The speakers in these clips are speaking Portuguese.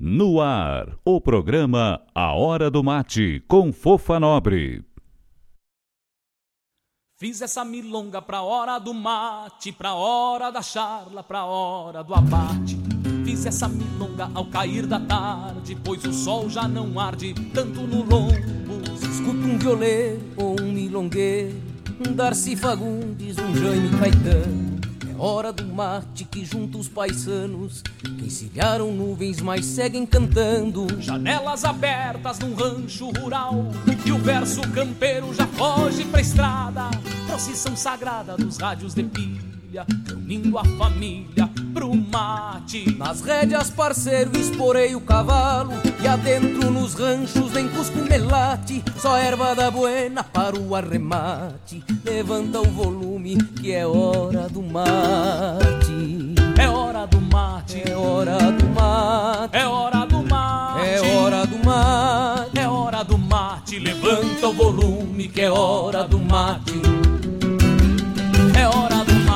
No ar, o programa A Hora do Mate, com Fofa Nobre. Fiz essa milonga pra hora do mate, pra hora da charla, pra hora do abate. Fiz essa milonga ao cair da tarde, pois o sol já não arde tanto no lombo. Se escuta um violeiro ou um milongueiro, um Darcy Fagundes, um Jaime Caetano. Hora do mate que junta os paisanos, que encilharam nuvens, mas seguem cantando. Janelas abertas num rancho rural, e o verso campeiro já foge pra estrada. Procissão sagrada dos rádios de pilha, reunindo a família pro mate. Nas rédeas, parceiro, esporei o cavalo, e adentro nos ranchos nem cusco melate, só erva da buena para o arremate. Levanta o volume, que é hora do mate. É hora do mate, É hora do mate. é hora do mate, É hora do mate. é hora do mate. Levanta o volume, que é hora do mate. É hora do mate,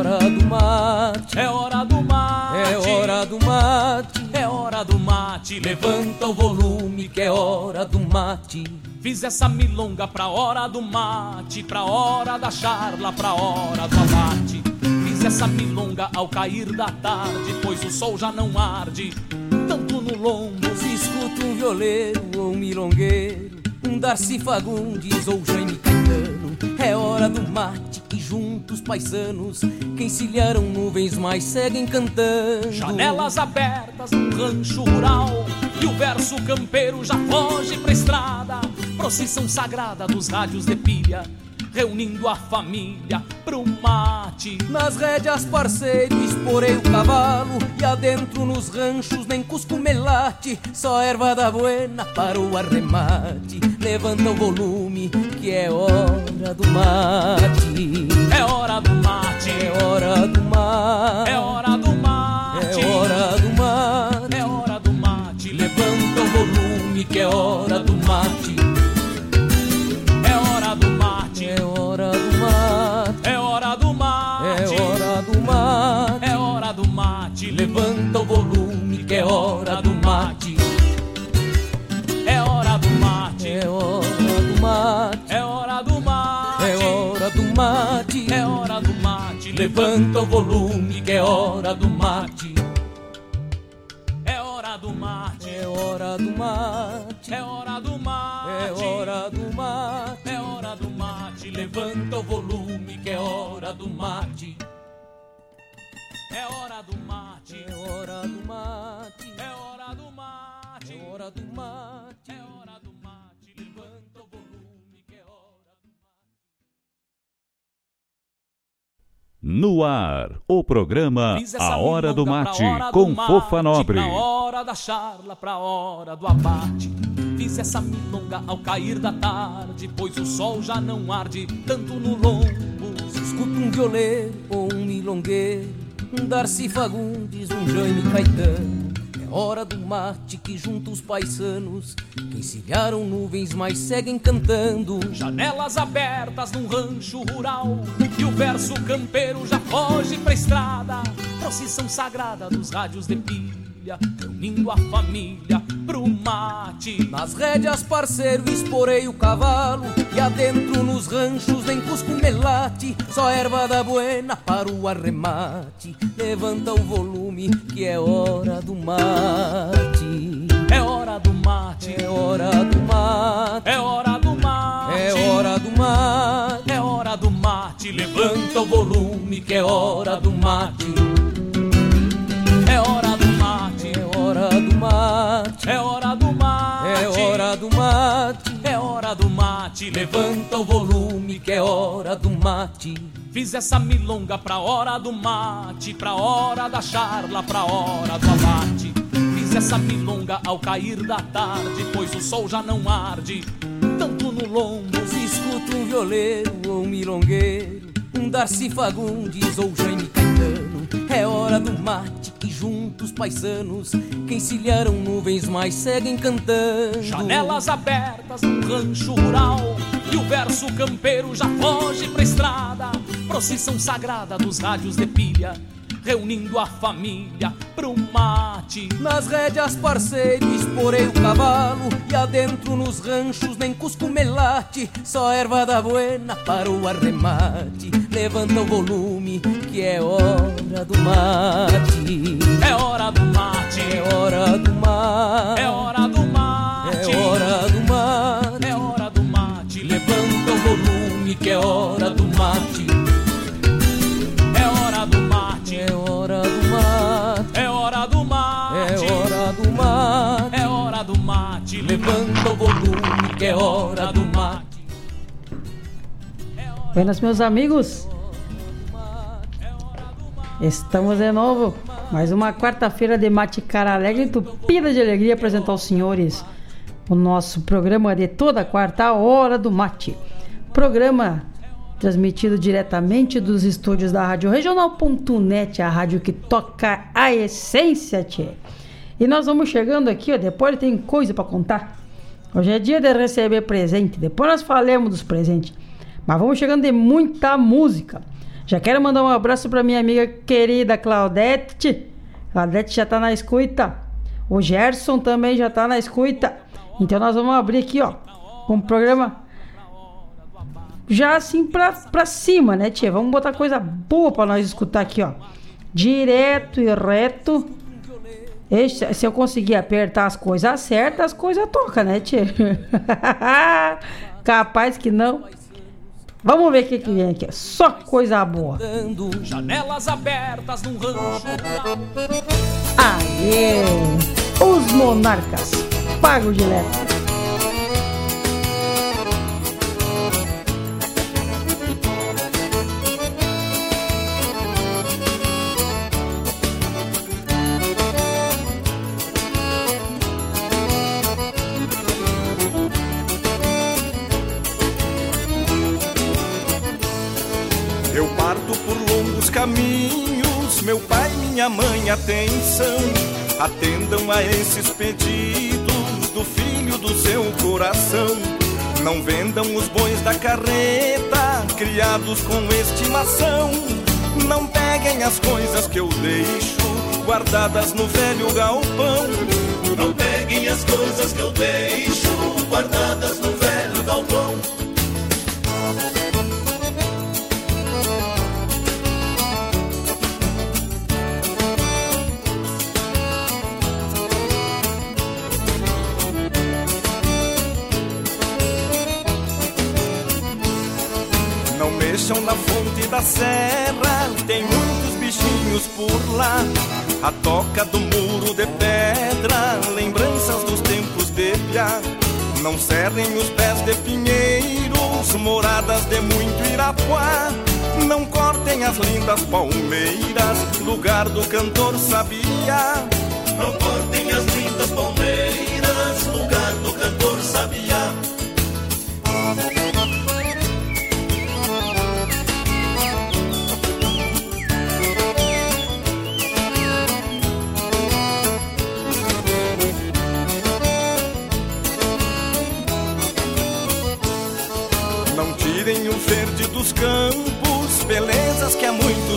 hora do mate. é hora do mate. É hora do mate. É hora do mate, levanta o volume que é hora do mate. Fiz essa milonga pra hora do mate, pra hora da charla, pra hora do abate. Fiz essa milonga ao cair da tarde, pois o sol já não arde tanto no lombo. Se escuta um violeiro ou um milongueiro, um Darcy Fagundes ou Jaime Caetano. É hora do mate que junta os paisanos, que encilharam nuvens, mas seguem cantando. Janelas abertas num rancho rural E o verso campeiro já foge pra estrada Procissão sagrada dos rádios de pilha Reunindo a família pro mate. Nas rédeas, parceiro, esporei o cavalo E adentro nos ranchos nem cusco melate Só erva da buena para o arremate. Levanta o volume que é hora do mate. É hora do mate. É hora do mate. É hora levanta o volume que é hora do mate. É hora do mate, É hora do mate é hora do mate. É hora do mate É hora do mate, levanta o volume que é hora do mate. É hora do mate, É hora do mate é hora do mate. É hora do mate No ar, o programa Fiz essa A Hora do Mate, hora do com mate, Fofa Nobre. Pra hora da charla, pra hora do abate. Fiz essa milonga ao cair da tarde, pois o sol já não arde tanto no lombo. Se escuta um violeiro ou um milongueiro, um Darcy Fagundes, um Jaime Caetano. Hora do mate que junta os paisanos, que encilharam nuvens, mas seguem cantando. Janelas abertas num rancho rural E o verso campeiro já foge pra estrada Procissão sagrada dos rádios de pilha Reunindo a família pro mate Nas rédeas, parceiro, esporei o cavalo E adentro nos ranchos nem cusco melate Só erva da buena para o arremate Levanta o volume que é hora do mate É hora do mate, É hora do mate é hora do mate É hora do mate É hora do mate, levanta o volume que é hora do mate É hora do mate, É hora do mate é hora do mate É hora do mate É hora mate, levanta o volume que é hora do mate. Fiz essa milonga pra hora do mate, pra hora da charla, pra hora do abate. Fiz essa milonga ao cair da tarde, pois o sol já não arde tanto no lombo. Se escuta um violeiro ou um milongueiro, um Darcy Fagundes ou Jaime Caetano. É hora do mate que junta os paisanos, que encilharam nuvens, mas seguem cantando. Janelas abertas num rancho rural E o verso campeiro já foge pra estrada Procissão sagrada dos rádios de pilha reunindo a família pro mate. Nas rédeas, parceiro, esporei o cavalo e adentro nos ranchos nem cusco melate. Só erva da buena para o arremate. Levanta o volume que é hora do mate. É hora do mate. É hora do mate. É hora do mate. É hora do mate. É hora do mate. Levanta o volume que é hora do mate. Levanta o volume que é hora do mate. Buenas, meus amigos. Estamos de novo. Mais uma quarta-feira de mate cara alegre, entupida de alegria apresentar aos senhores o nosso programa de toda quarta, a Hora do Mate. Programa transmitido diretamente dos estúdios da Rádio Regional.net, a rádio que toca a essência, tchê. E nós vamos chegando aqui, ó, depois tem coisa para contar. Hoje é dia de receber presente, depois nós falamos dos presentes. Mas vamos chegando de muita música. Já quero mandar um abraço para minha amiga querida Claudete. Claudete já tá na escuta. O Gerson também já tá na escuta. Então nós vamos abrir aqui, ó, um programa já assim pra, pra cima, né, tia? Vamos botar coisa boa pra nós escutar aqui, ó. Direto e reto. Esse, se eu conseguir apertar as coisas certas, as coisas tocam, né, tia? Capaz que não. Vamos ver o que, que vem aqui. Só coisa boa. Janelas abertas num rancho. Aê! Os monarcas. Pago direto. Longos caminhos, meu pai minha mãe, atenção, atendam a esses pedidos do filho do seu coração. Não vendam os bois da carreta, criados com estimação. Não peguem as coisas que eu deixo, guardadas no velho galpão. Não peguem as coisas que eu deixo, guardadas no velho galpão. Mexam na fonte da serra, tem muitos bichinhos por lá. A toca do muro de pedra, lembranças dos tempos de piar. Não cerrem os pés de pinheiros, moradas de muito Irapuá. Não cortem as lindas palmeiras, lugar do cantor sabia. Não cortem as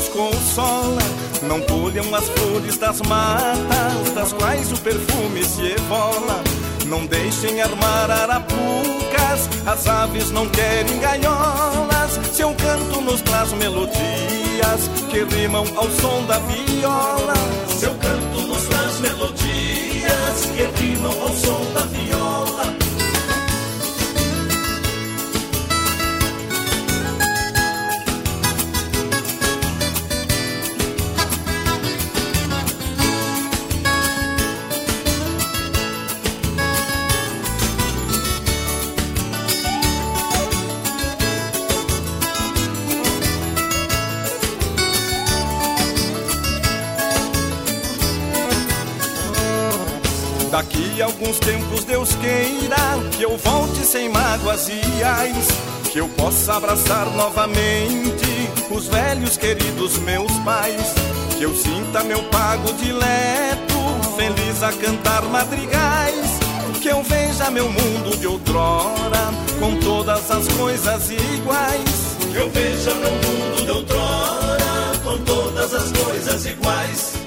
que a muitos consola. Não colham as flores das matas, das quais o perfume se evola. Não deixem armar arapucas, as aves não querem gaiolas. Seu canto nos traz melodias que rimam ao som da viola. Seu canto nos traz melodias que rimam ao som da viola. A alguns tempos Deus queira que eu volte sem mágoas e ais, que eu possa abraçar novamente os velhos queridos meus pais, que eu sinta meu pago dileto, feliz a cantar madrigais, que eu veja meu mundo de outrora com todas as coisas iguais, que eu veja meu mundo de outrora com todas as coisas iguais.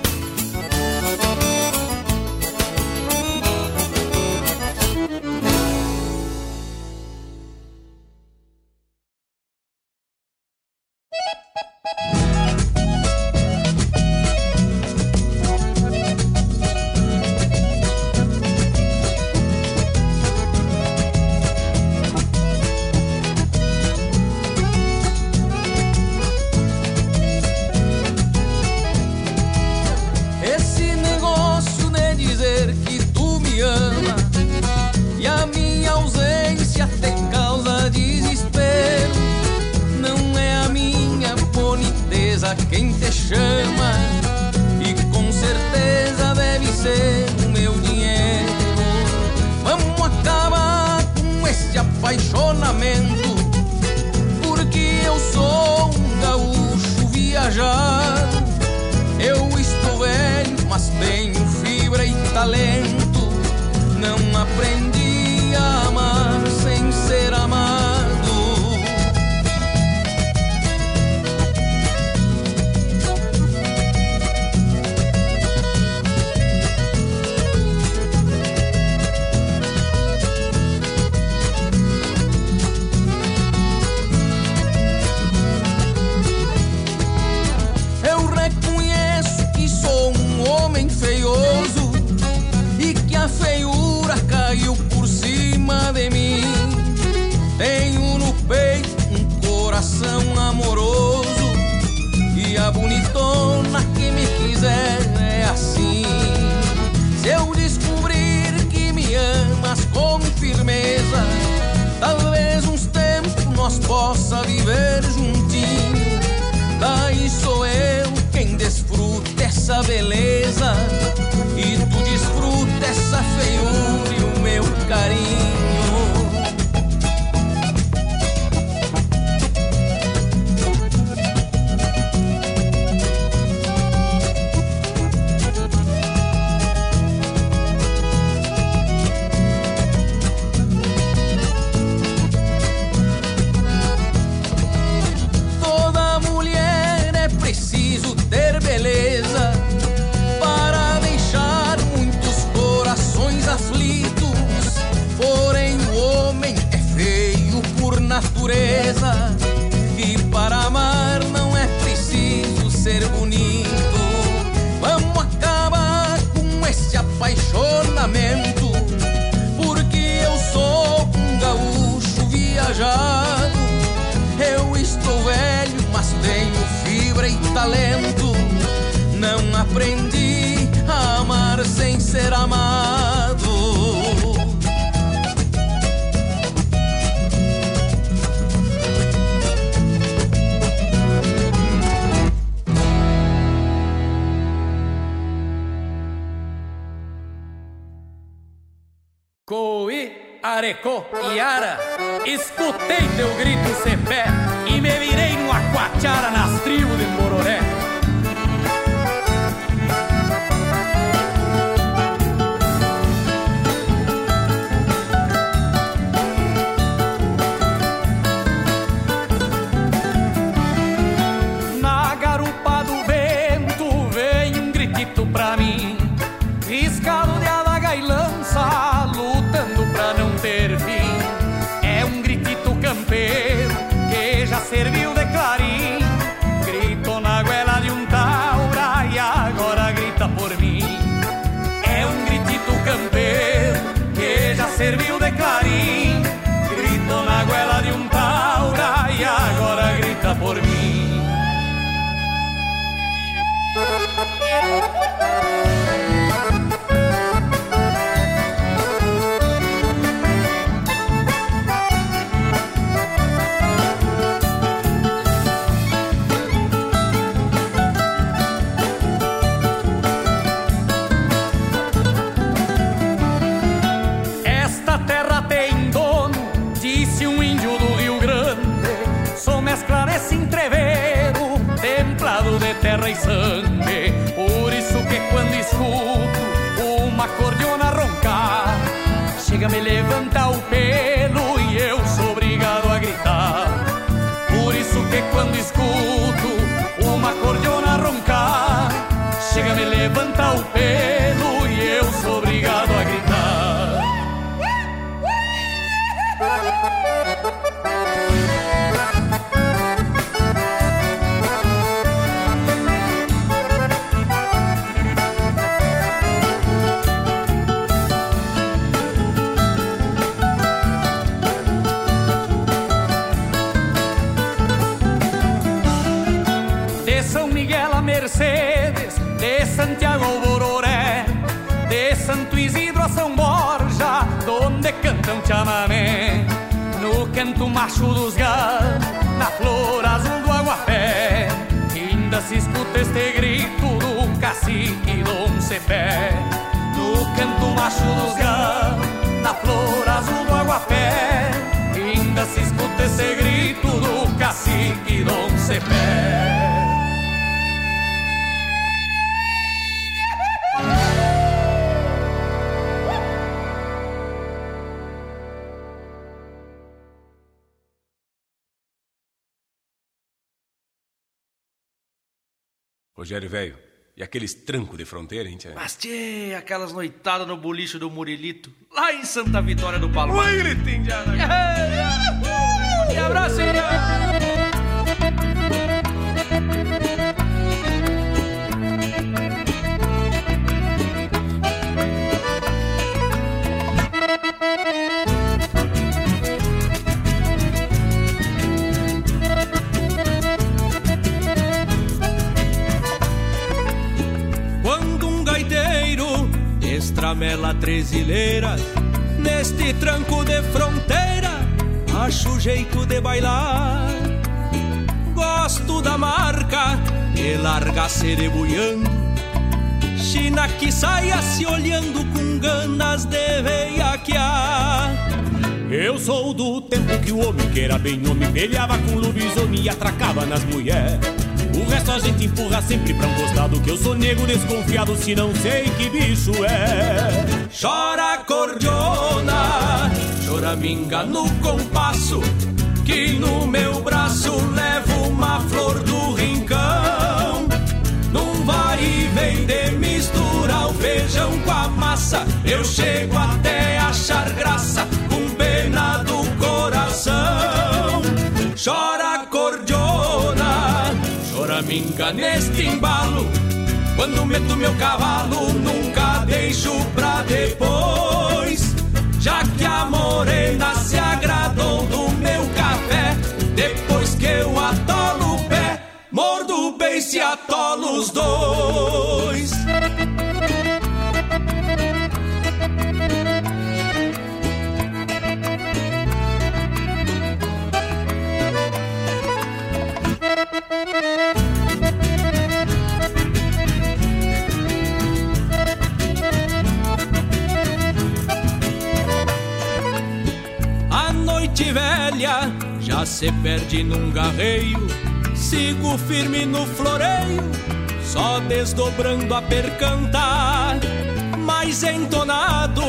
músculos Rogério Velho, e aqueles trancos de fronteira, hein, tia? Mas, tchê, aquelas noitadas no bolicho do Murilito, lá em Santa Vitória do Palmar. Ui, ele tem de abraço, hein? Ramela trezileira, neste tranco de fronteira, acho jeito de bailar. Gosto da marca e larga cerebuiando, China que saia se olhando com ganas de veiaquear. Eu sou do tempo que o homem que era bem homem peleava com lobisomem e atracava nas mulheres. Resto a gente empurra sempre pra um costado Que eu sou nego desconfiado se não sei que bicho é. Chora cordiona, choraminga no compasso Que no meu braço levo uma flor do rincão. Num vai e vem de misturar o feijão com a massa Eu chego até achar graça com pena do coração. Chora minga neste embalo. Quando meto meu cavalo, nunca deixo pra depois. Já que a morena se agradou do meu café, depois que eu atolo o pé, mordo bem se atolo os dois. Noite velha já se perde num garreio. Sigo firme no floreio, só desdobrando a percantar. Mais entonado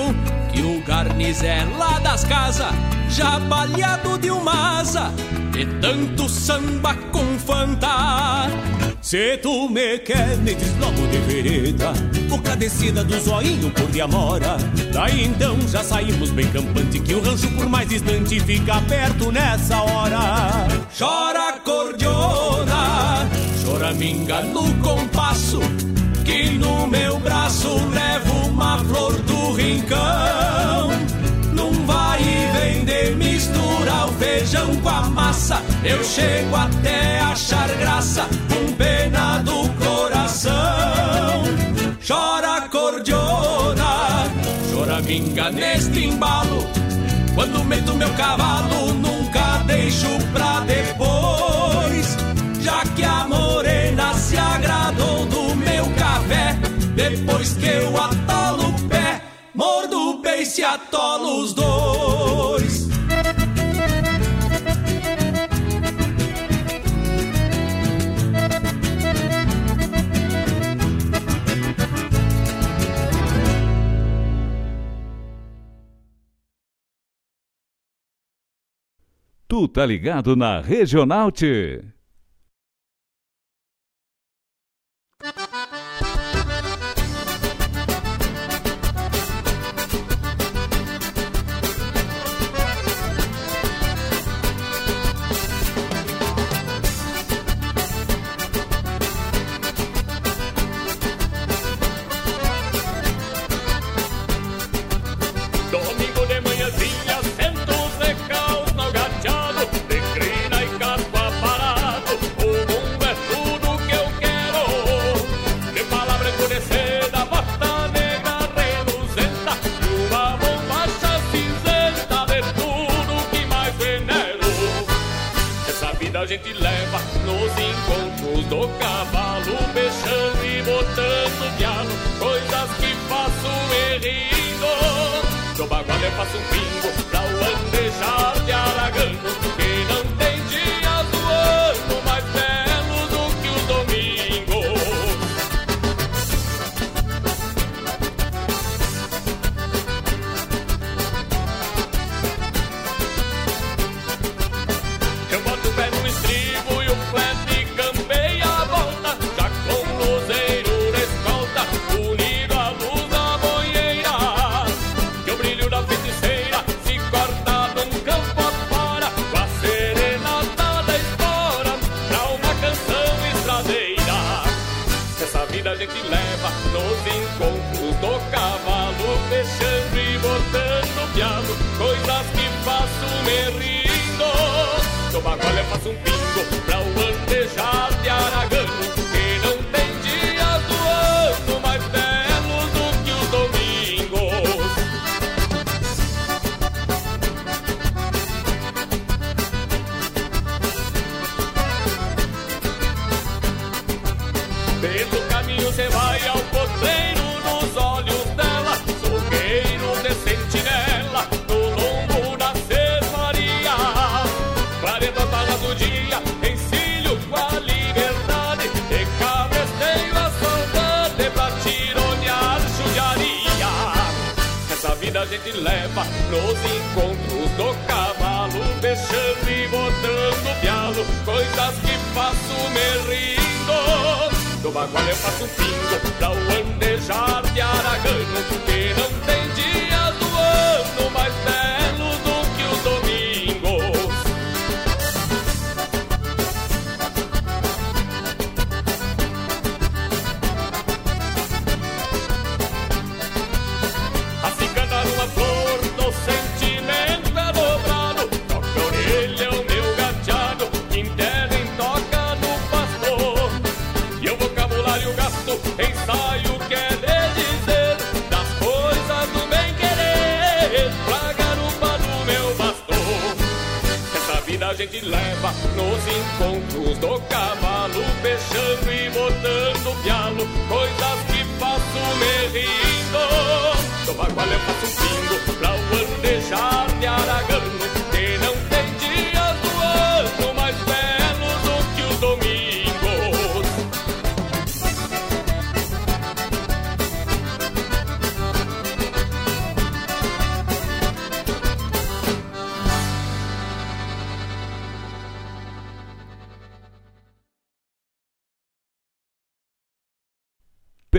que o garnizé lá das casas, já baleado de uma asa, de tanto samba com fantar. Se tu me quer, me desloco de vereda. Boca descida do zoinho por de amora Daí então já saímos bem campante Que o rancho por mais distante fica perto nessa hora. Chora cordiona, chora minga no compasso Que no meu braço levo uma flor do rincão feijão com a massa Eu chego até achar graça com pena do coração. Chora cordiona, chora minga neste embalo. Quando meto meu cavalo, nunca deixo pra depois. Já que a morena se agradou do meu café, depois que eu atolo o pé, mordo o beice e atolo os dois. Tu tá ligado na Regional T.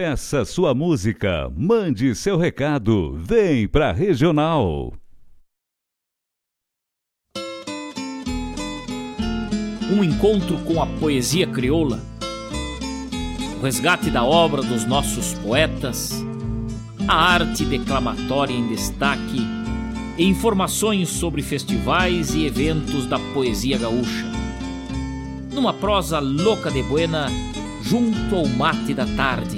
Peça sua música, mande seu recado, vem pra Regional. um encontro com a poesia crioula, o resgate da obra dos nossos poetas, a arte declamatória em destaque e informações sobre festivais e eventos da poesia gaúcha. Numa prosa louca de buena, junto ao mate da tarde.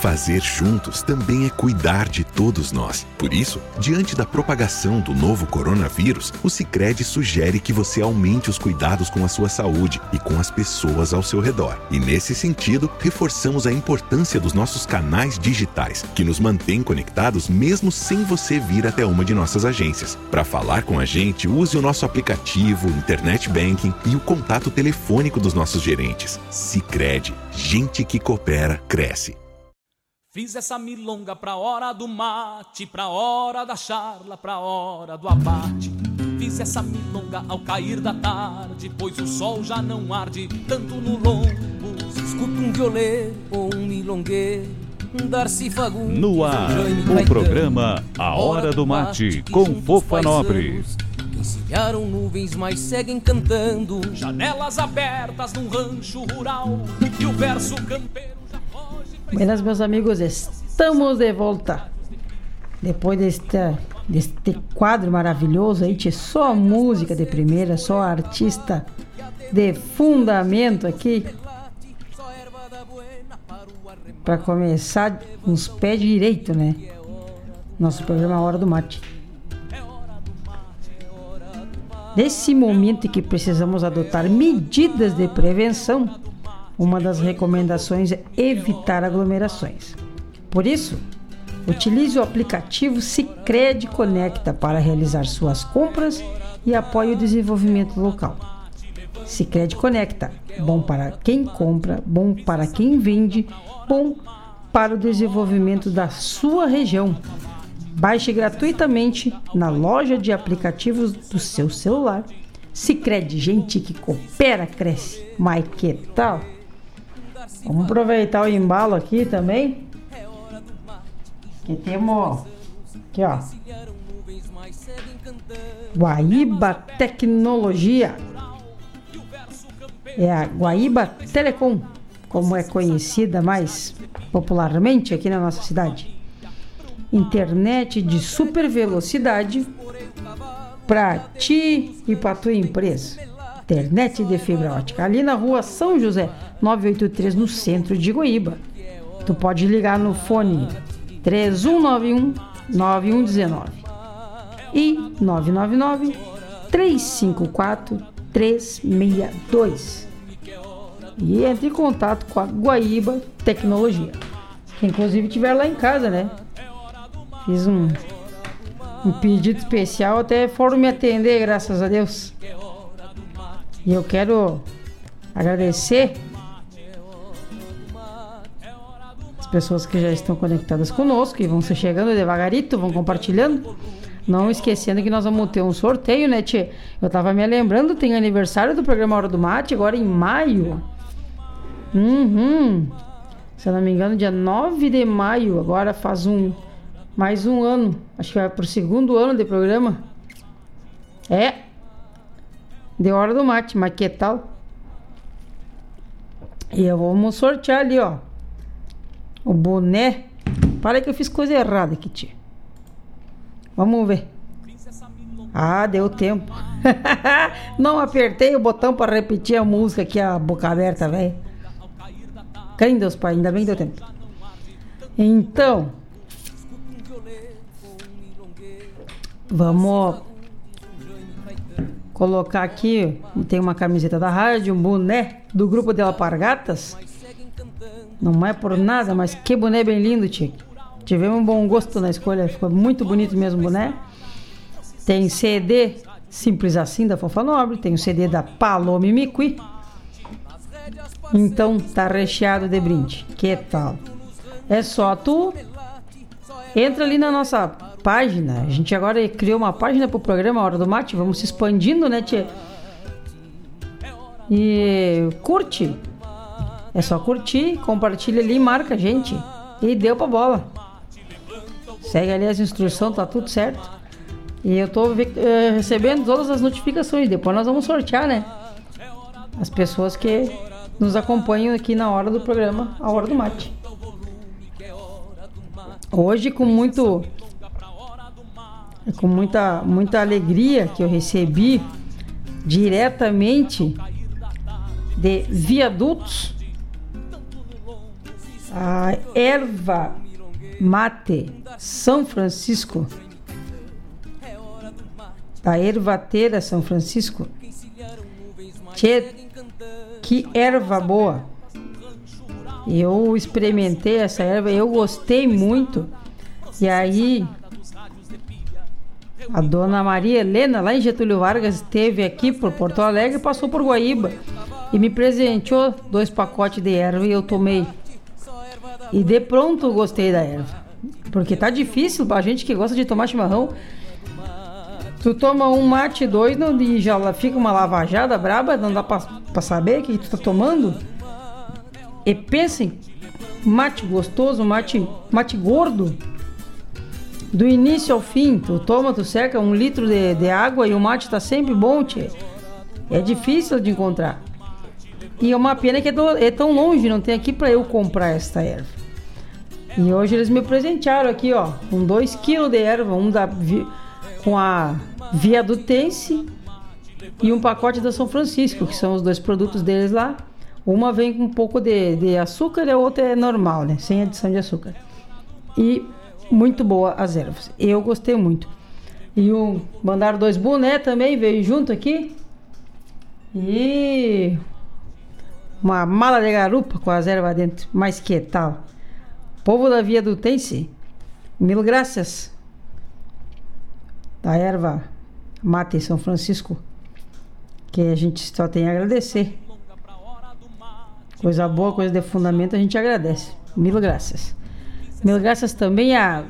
Fazer juntos também é cuidar de todos nós. Por isso, diante da propagação do novo coronavírus, o Sicredi sugere que você aumente os cuidados com a sua saúde e com as pessoas ao seu redor. E nesse sentido, reforçamos a importância dos nossos canais digitais, que nos mantêm conectados mesmo sem você vir até uma de nossas agências. Para falar com a gente, use o nosso aplicativo, internet banking e o contato telefônico dos nossos gerentes. Sicredi, gente que coopera cresce. Fiz essa milonga pra hora do mate, pra hora da charla, pra hora do abate. Fiz essa milonga ao cair da tarde, pois o sol já não arde tanto no lombo. Escuta um violeiro ou um milongueiro, um Darcy Fagundes, No ar, o programa A Hora do Mate, com Fofa Nobre. Que encilharam nuvens, mas seguem cantando. Janelas abertas num rancho rural, e o verso campeiro. Buenas, meus amigos, estamos de volta. Depois deste, deste quadro maravilhoso aí, só música de primeira, só artista de fundamento aqui. Para começar, uns pés direito, né? Nosso programa A Hora do Mate. Nesse momento em que precisamos adotar medidas de prevenção, uma das recomendações é evitar aglomerações. Por isso, utilize o aplicativo Sicredi Conecta para realizar suas compras e apoie o desenvolvimento local. Sicredi Conecta, bom para quem compra, bom para quem vende, bom para o desenvolvimento da sua região. Baixe gratuitamente na loja de aplicativos do seu celular. Sicredi, gente que coopera, cresce. Mas que tal? Vamos aproveitar o embalo aqui também. Que temos aqui, ó. Guaíba Tecnologia. É a Guaíba Telecom, como é conhecida mais popularmente aqui na nossa cidade. Internet de super velocidade para ti e para tua empresa. Internet de fibra ótica. Ali na rua São José, 983, no centro de Goiaba. Tu pode ligar no fone 3191 9119 e 999 354 362. E entre em contato com a Guaíba Tecnologia. Que inclusive tiver lá em casa, né? Fiz um, um pedido especial, até foram me atender, graças a Deus. E eu quero agradecer as pessoas que já estão conectadas conosco e vão se chegando devagarito, vão compartilhando. Não esquecendo que nós vamos ter um sorteio, né, Tchê? Eu tava me lembrando, tem aniversário do programa Hora do Mate, agora em maio. Uhum. Se eu não me engano, dia 9 de maio. Agora faz um. Mais um ano. Acho que vai pro segundo ano de programa. É. De Hora do Mate, mas que tal? E eu vamos sortear ali, ó. O boné. Para que eu fiz coisa errada aqui, tia. Vamos ver. Ah, deu tempo. Não apertei o botão para repetir a música aqui, a boca aberta, velho. Crê Deus, pai, ainda bem que deu tempo. Então, vamos colocar aqui. Tem uma camiseta da rádio, um boné do grupo de Alpargatas. Não é por nada, mas que boné bem lindo, tia. Tivemos um bom gosto na escolha, ficou muito bonito mesmo o boné. Tem CD Simples Assim da Fofa Nobre, tem o CD da Palome Miqui. Então tá recheado de brinde. Que tal? É só tu entra ali na nossa página. A gente agora criou uma página pro programa Hora do Mate, vamos se expandindo, né, tia? E curte. É só curtir, compartilha ali, marca a gente. E deu pra bola. Segue ali as instruções, tá tudo certo. E eu tô uh, recebendo todas as notificações. Depois nós vamos sortear, né? As pessoas que nos acompanham aqui na hora do programa, a hora do mate. Hoje com muito com muita muita alegria que eu recebi diretamente de viadutos a erva Mate, São Francisco, da Ervateira São Francisco. Tchê, que erva boa! Eu experimentei essa erva, eu gostei muito. E aí, a dona Maria Helena, lá em Getúlio Vargas, esteve aqui por Porto Alegre, passou por Guaíba e me presenteou dois pacotes de erva e eu tomei. E de pronto gostei da erva. Porque tá difícil pra gente que gosta de tomar chimarrão. Tu toma um mate, dois, não, e já fica uma lavajada braba, não dá pra, pra saber o que tu tá tomando. E pensem, mate gostoso, mate, mate gordo. Do início ao fim, tu toma, tu seca um litro de, de água e o mate tá sempre bom, tchê. É difícil de encontrar. E é uma pena que é, do, é tão longe, não tem aqui para eu comprar esta erva. E hoje eles me presentearam aqui, ó, com 2 kg de erva, um da com a Viadutense e um pacote da São Francisco, que são os dois produtos deles lá. Uma vem com um pouco de, de açúcar e a outra é normal, né? Sem adição de açúcar. E muito boa as ervas. Eu gostei muito. E o mandaram dois boné também, veio junto aqui. E uma mala de garupa com as ervas dentro. Mas que tal? Povo da Via do Tense, mil graças. Da erva Mate São Francisco, que a gente só tem a agradecer. Coisa boa, coisa de fundamento, a gente agradece. Mil graças. Mil graças também a,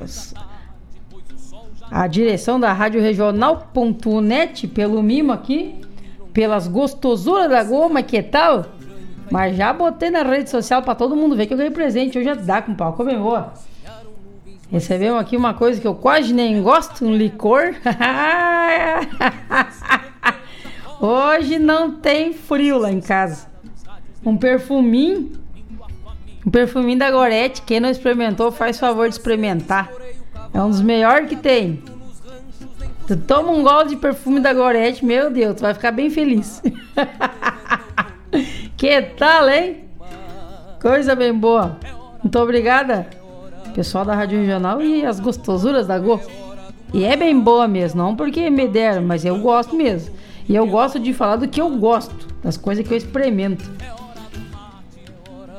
a direção da Rádio Regional.net pelo mimo aqui, pelas gostosuras da goma, que tal? Mas já botei na rede social para todo mundo ver que eu ganhei presente. Hoje já dá com pau, comemora. Recebemos aqui uma coisa que eu quase nem gosto, um licor. Hoje não tem frio lá em casa. Um perfuminho. Um perfuminho da Gorete. Quem não experimentou, faz favor de experimentar. É um dos melhores que tem. Tu toma um gole de perfume da Gorete, meu Deus, tu vai ficar bem feliz. que tal, hein? Coisa bem boa. Muito obrigada, pessoal da Rádio Regional e as gostosuras da Go. E é bem boa mesmo, não porque me deram, mas eu gosto mesmo. E eu gosto de falar do que eu gosto, das coisas que eu experimento.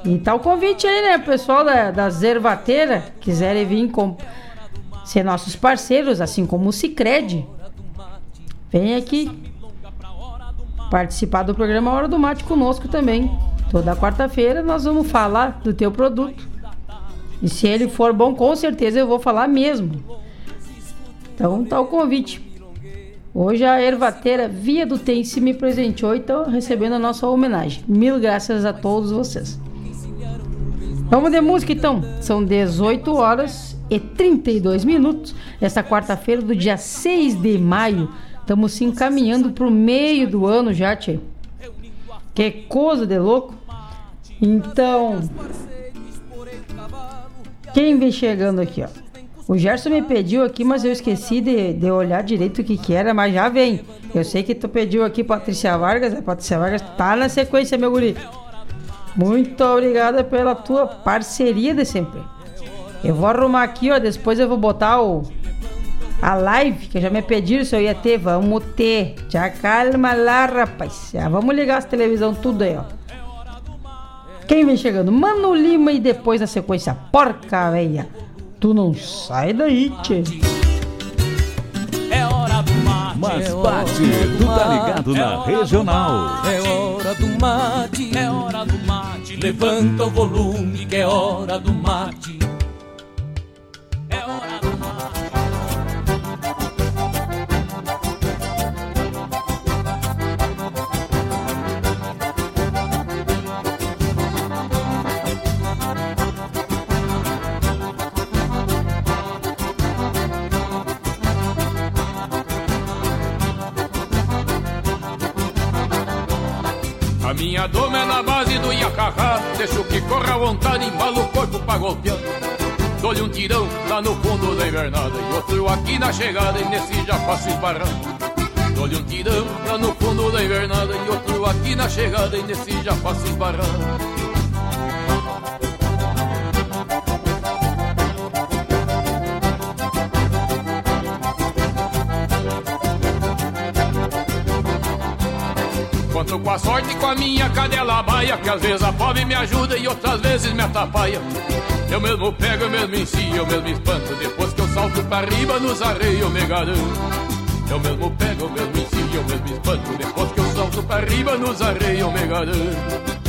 E tá o convite aí, né, pessoal da, da Zervateira, quiserem vir com, ser nossos parceiros, assim como o Cicred. Vem aqui participar do programa Hora do Mate conosco também. Toda quarta-feira nós vamos falar do teu produto. E se ele for bom, com certeza eu vou falar mesmo. Então tá o convite. Hoje a ervateira Via do Tense me presenteou então recebendo a nossa homenagem. Mil graças a todos vocês. Vamos de música então. São 18 horas e 32 minutos. Esta quarta-feira do dia 6 de maio. Estamos se encaminhando para o meio do ano já, tchê. Que coisa de louco. Então, quem vem chegando aqui, ó? O Gerson me pediu aqui, mas eu esqueci de, de olhar direito o que que era, mas já vem. Eu sei que tu pediu aqui Patrícia Vargas, a Patrícia Vargas tá na sequência, meu guri. Muito obrigada pela tua parceria de sempre. Eu vou arrumar aqui, ó, depois eu vou botar o a live, que já me pediram se eu ia ter, vamos ter. Já calma lá, rapaz. Já vamos ligar as televisão tudo aí, ó. Quem vem chegando? Mano Lima e depois na sequência, porca velha. Tu não sai daí, tchê. É hora do mate. Mas é bate, tu tá ligado é na regional. mate, É hora do mate. É hora do mate. Levanta o volume que é hora do mate. É hora do mate. Minha doma é na do Iacacá Deixo que corra à vontade, embalo o corpo pra golpear. Dou-lhe um tirão lá no fundo da invernada E outro aqui na chegada e nesse já faço esbarrando. Dou-lhe um tirão lá no fundo da invernada E outro aqui na chegada e nesse já faço esbarrando Conto com a sorte e com a minha cadela baia Que às vezes a pobre me ajuda e outras vezes me atrapalha. Eu mesmo pego, eu mesmo ensino, eu mesmo espanto Depois que eu salto pra riba nos arreios eu me garanto Eu mesmo pego, eu mesmo ensino, eu mesmo espanto Depois que eu salto pra riba nos arreios eu me garanto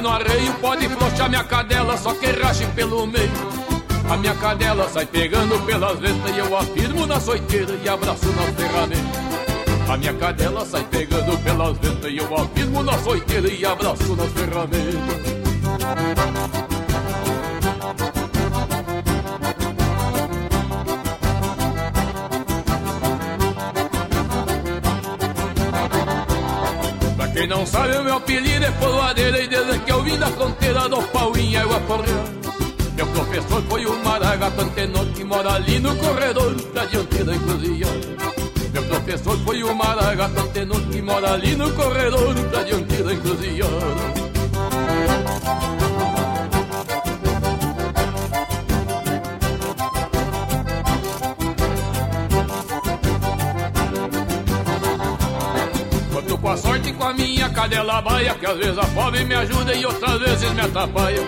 no arreio Pode flochar minha cadela, só que rache pelo meio. A minha cadela sai pegando pelas ventas E eu afirmo na soiteira e abraço nas ferramentas A minha cadela sai pegando pelas ventas E eu afirmo na soiteira e abraço nas ferramentas não sabe, o meu apelido é Poloadeira E desde que eu vim da fronteira do pau em água porreira Meu professor foi o Maragato Antenor Que mora ali no corredor da diante da encruzilhada Meu professor foi o Maragato Antenor Que mora ali no corredor da diante da encruzilhada cadela baia Que às vezes a pobre me ajuda e outras vezes me atrapalha.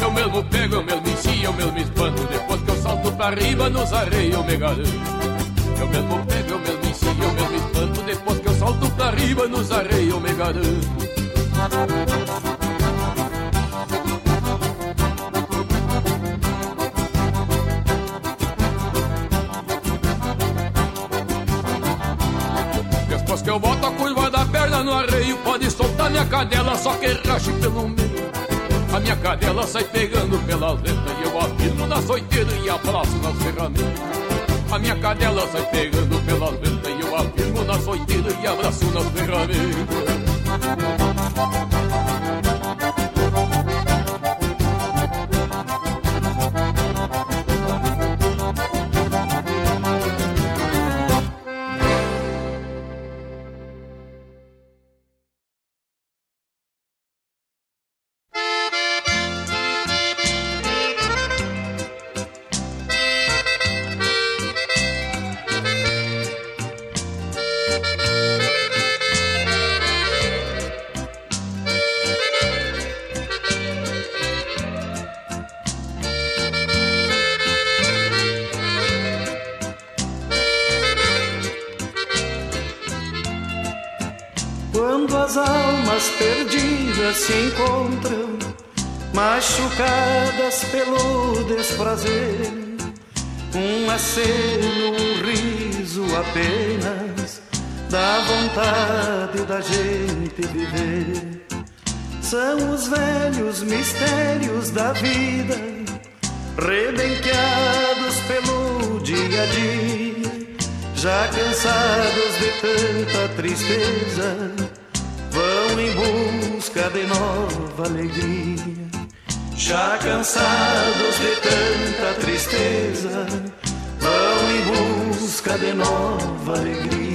Eu mesmo pego, eu mesmo ensino, eu mesmo espanto. Depois que eu salto pra riba nos arreios eu me garanto Eu mesmo pego, eu mesmo ensino, eu mesmo espanto. Depois que eu salto pra riba nos arreios eu me garanto Depois que eu boto a curva da perna no arreio Pode soltar minha cadela, só que rache pelo meio. A minha cadela sai pegando pelas ventas E eu afirmo na soiteira e abraço nas ferramentas A minha cadela sai pegando pelas ventas E eu afirmo na soiteira e abraço nas ferramentas se encontram, machucadas pelo desprazer. Um aceno, um riso apenas, da vontade da gente viver. São os velhos mistérios da vida, rebenqueados pelo dia a dia, já cansados de tanta tristeza, vão em busca de nova alegria. Já cansados de tanta tristeza, vão em busca de nova alegria.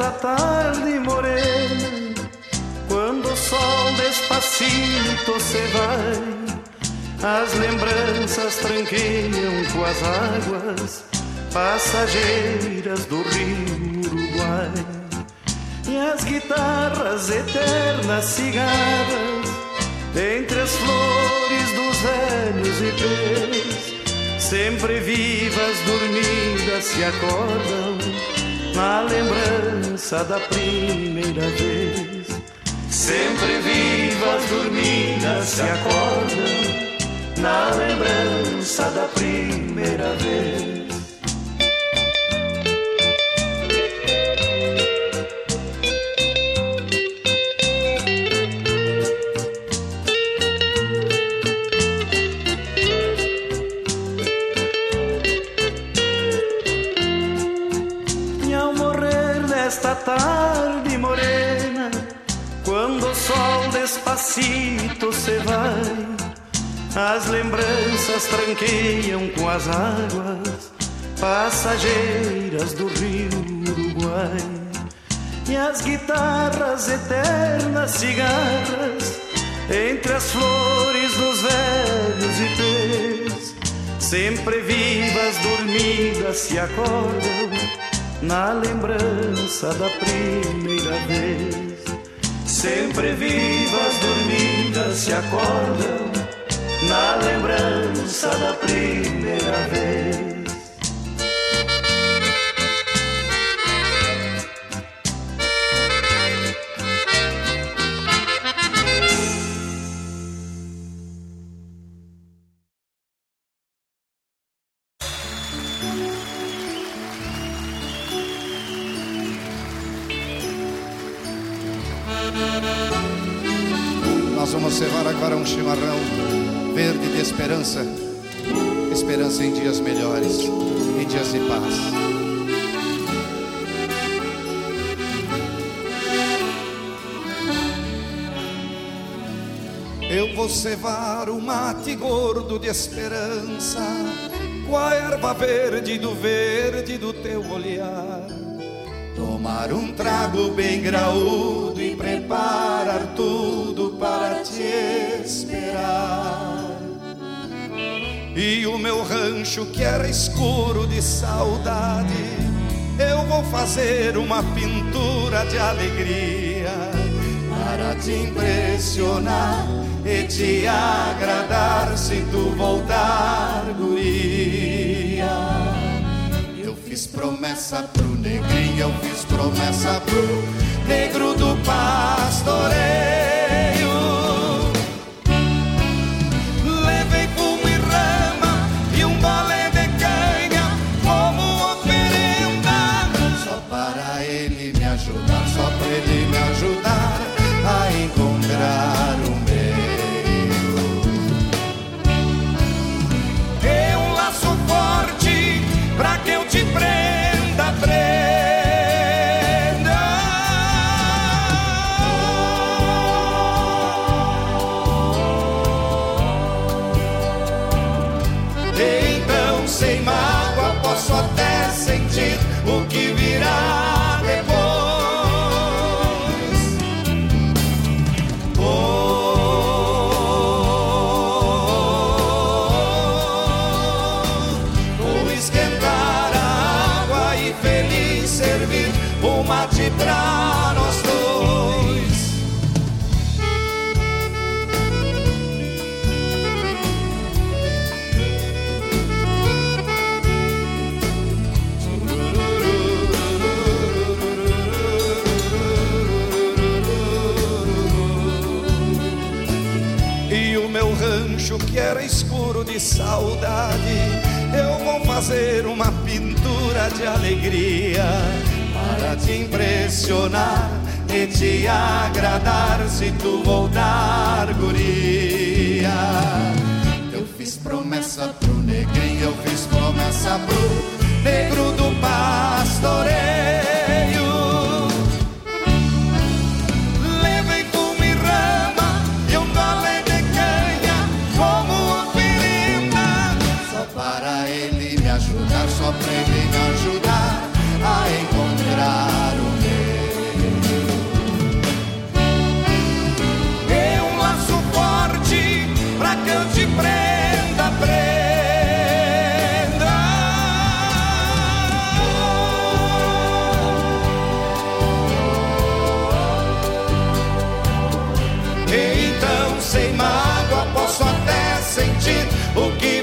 Nesta tarde morena, quando o sol despacito se vai, as lembranças tranqueiam com as águas passageiras do rio Uruguai. E as guitarras eternas cigarras entre as flores dos velhos ipês, sempre vivas, dormidas, se acordam na lembrança da primeira vez. Sempre vivas, dormidas, se acordam na lembrança da primeira vez. Se vai, as lembranças tranqueiam com as águas passageiras do rio Uruguai. E as guitarras eternas cigarras entre as flores dos velhos ipês, sempre vivas, dormidas, se acordam na lembrança da primeira vez. Sempre vivas, dormidas, se acordam na lembrança da primeira vez. Nós vamos cevar agora um chimarrão verde de esperança. Esperança em dias melhores, em dias de paz. Eu vou cevar o mate gordo de esperança com a erva verde do verde do teu olhar. Tomar um trago bem graúdo e preparar tudo para te esperar. E o meu rancho que era escuro de saudade, eu vou fazer uma pintura de alegria para te impressionar e te agradar se tu voltar, guria. Eu fiz promessa pro negrinho, eu fiz promessa pro negro do pastoreio. que era escuro de saudade, eu vou fazer uma pintura de alegria para te impressionar e te agradar se tu voltar, guria. Eu fiz promessa pro negrinho, eu fiz promessa pro negro do pastoreio. o que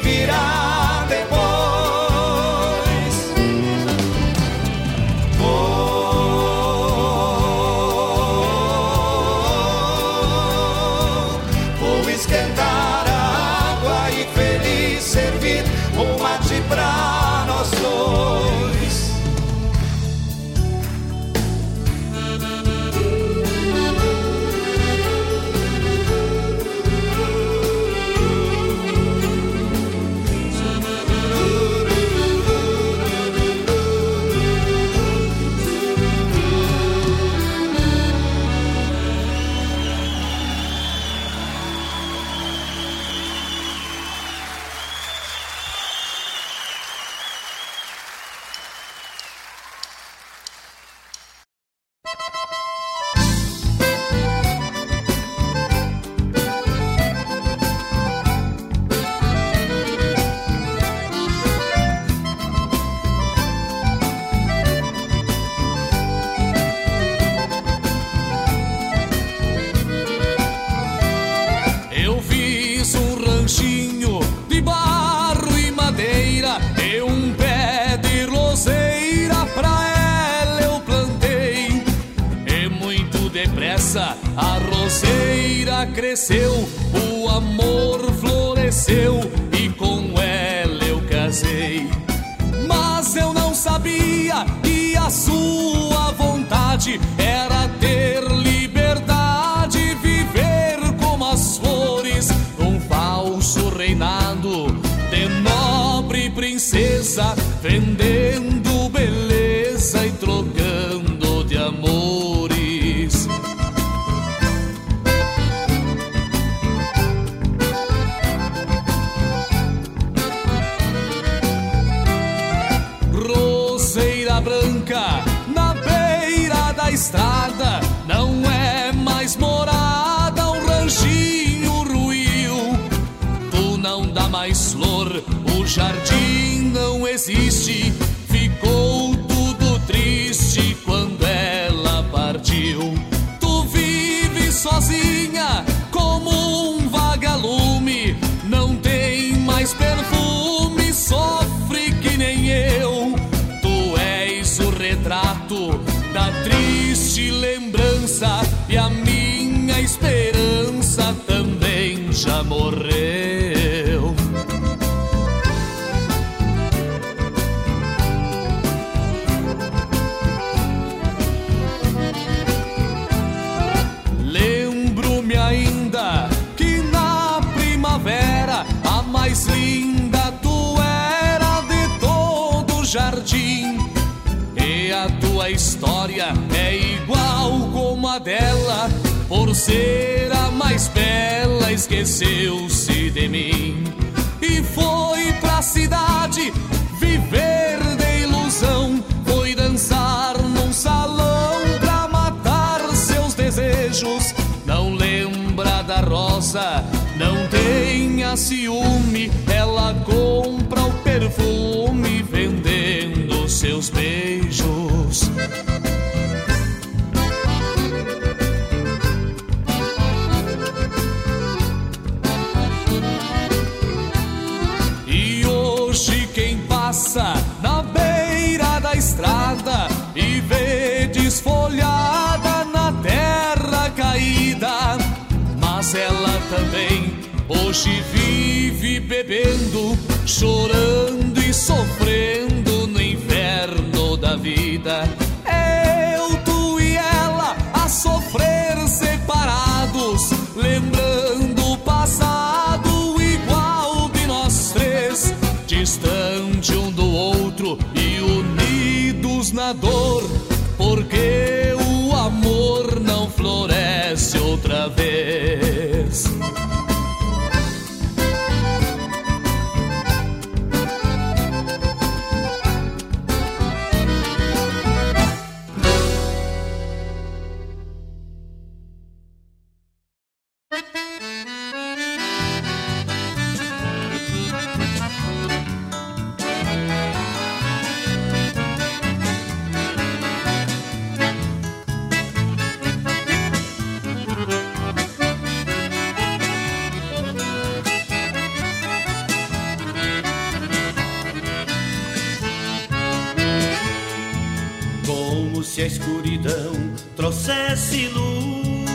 escuridão trouxesse luz,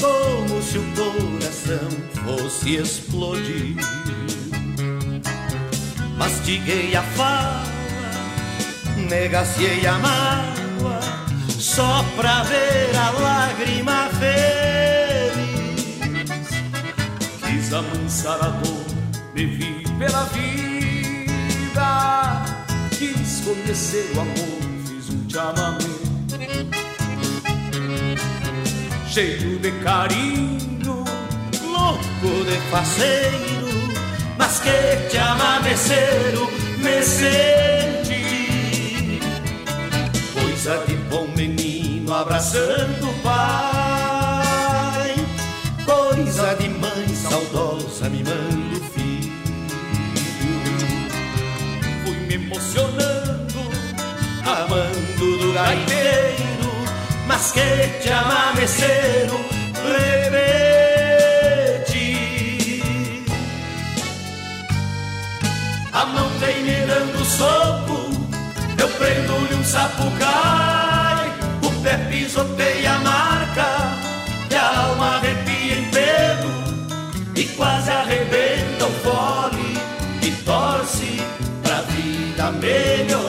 como se o coração fosse explodir. Mastiguei a fala, negaciei a mágoa, só pra ver a lágrima feliz. Quis amansar a dor, me vi pela vida. Quis conhecer o amor, Cheio de carinho, louco de faceiro, mas que te ama meceiro, me senti. Coisa de bom menino abraçando o pai, coisa de mãe saudosa mimando o filho. fui me emocionando, amando do gaiteiro, mas que te ama meceiro, repete. A mão vem me dando soco, eu prendo-lhe um sapucai, o pé pisoteia a marca, e a alma arrepia em pelo, e quase arrebenta o fole, e torce pra vida melhorar.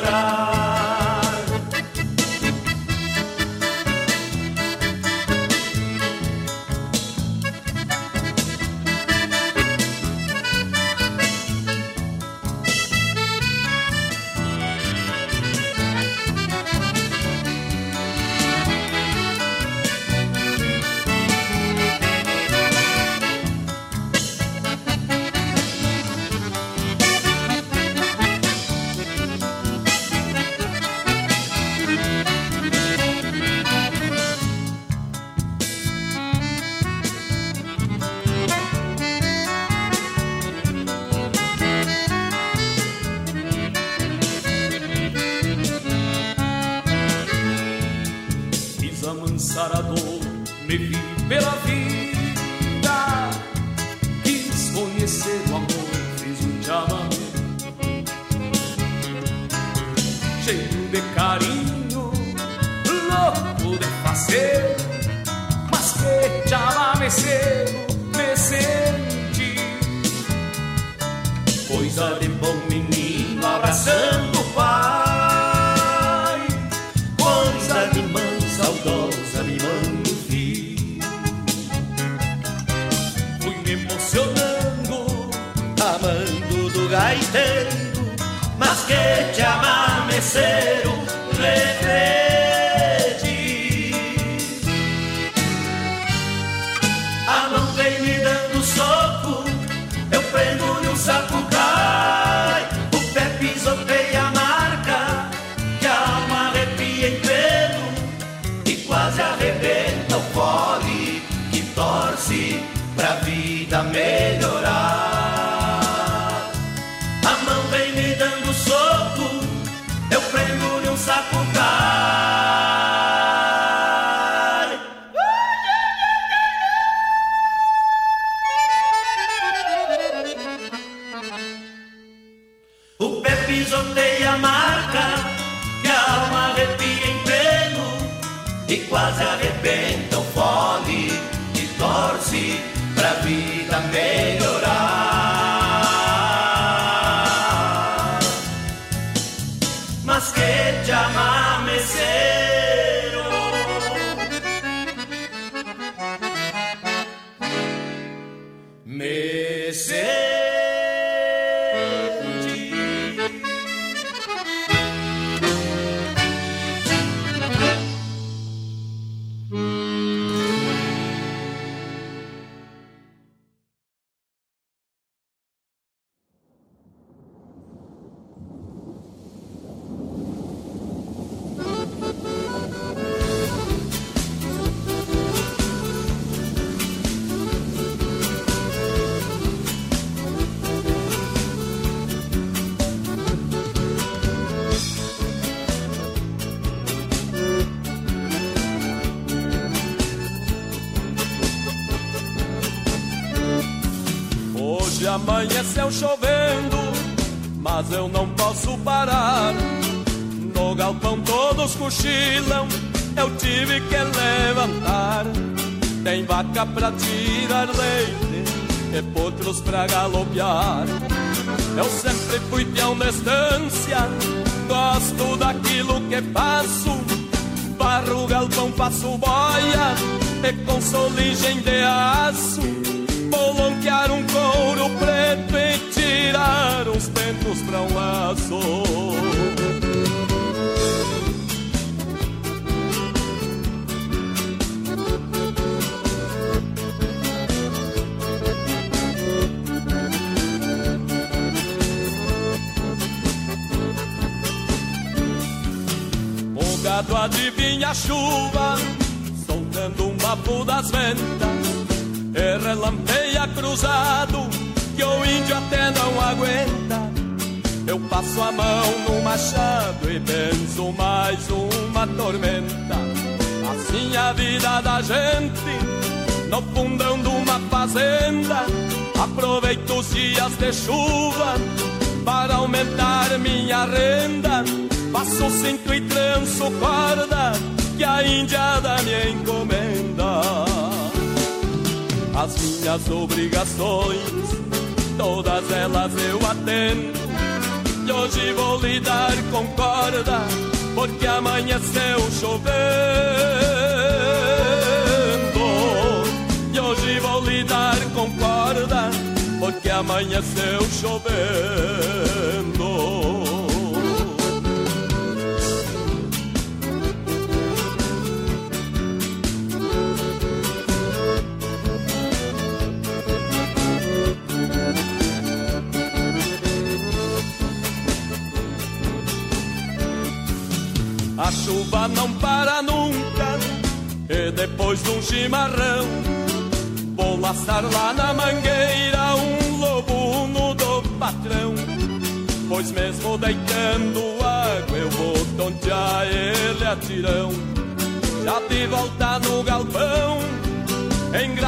was of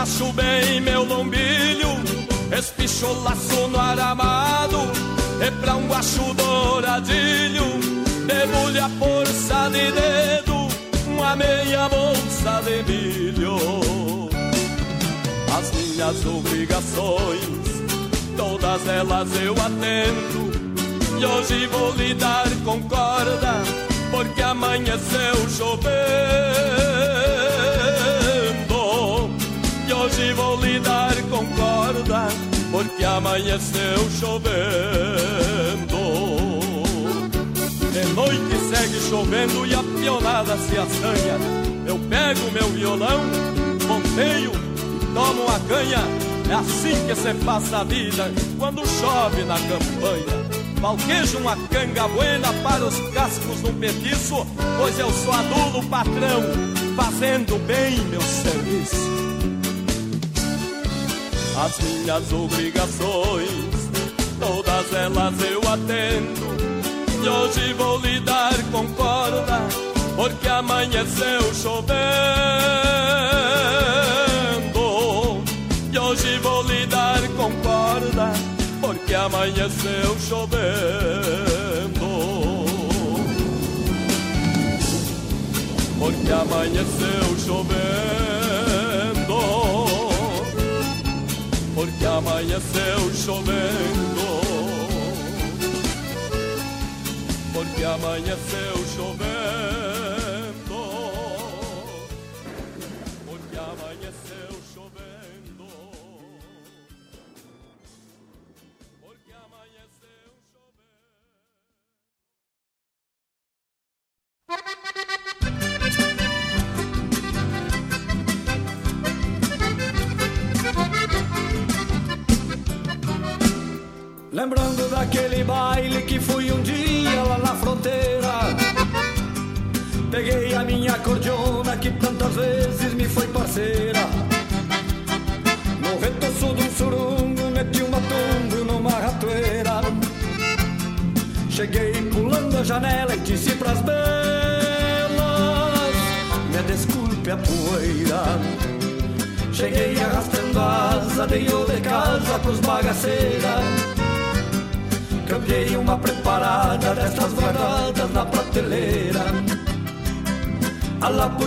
Engraxo bem meu lombilho. Espicho laço no aramado E pra um guacho douradilho. Debulhe a força de dedo Uma meia bolsa de milho. As minhas obrigações Todas elas eu atendo. E hoje vou lidar com corda Porque amanheceu chovendo lidar com corda Porque amanheceu chovendo de noite segue chovendo e a pionada se assanha. Eu pego meu violão, ponteio e tomo uma canha. É assim que se passa a vida quando chove na campanha. Falquejo uma canga buena para os cascos num petiço, pois eu sou adulo patrão, fazendo bem meu serviço. As minhas obrigações, todas elas eu atendo e hoje vou lidar com corda, porque amanheceu chovendo. E hoje vou lidar com corda, porque amanheceu chovendo. Porque amanheceu chovendo. Porque amanheceu chovendo. porque amanheceu chovendo,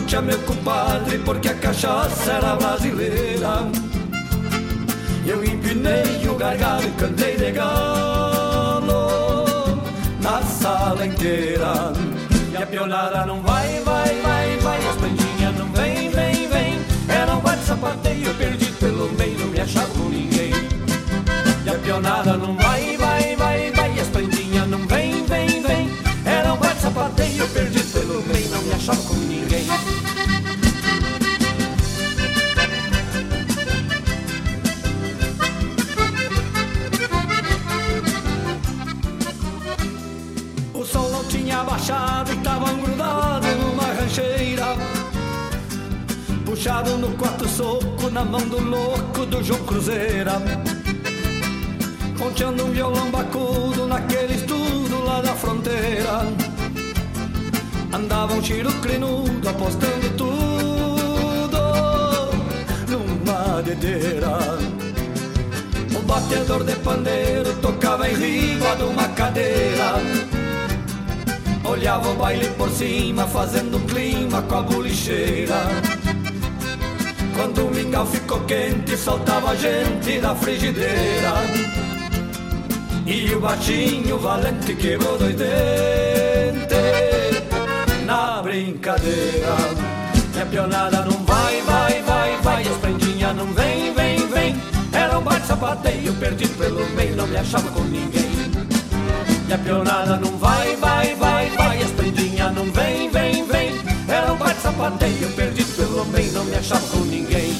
A lapucha meu compadre porque a cachaça era brasileira. Eu empinei o gargalo e cantei de galo Na sala inteira. E a pionada não vai, vai, vai, vai As pandinhas não vem, vem, vem. Era um bate sapateio perdido Puxado no quarto soco na mão do louco do João Cruzeira. Ponteando um violão bacudo naquele estudo lá da fronteira. Andava um tiro crinudo apostando tudo numa dedeira. O batedor de pandeiro tocava em riba de uma cadeira. Olhava o baile por cima, fazendo clima com a bolicheira. Quando o mingau ficou quente, soltava a gente da frigideira. E o baixinho valente quebrou dois dentes na brincadeira. E a pionada não vai, vai, vai, vai, as prendinhas não vem, vem, vem. Era um bate sapateio perdido pelo meio, não me achava com ninguém. E a pionada não vai, vai, vai, vai, as prendinhas não vem, vem, um sapateio perdido pelo meio, não me achava com ninguém.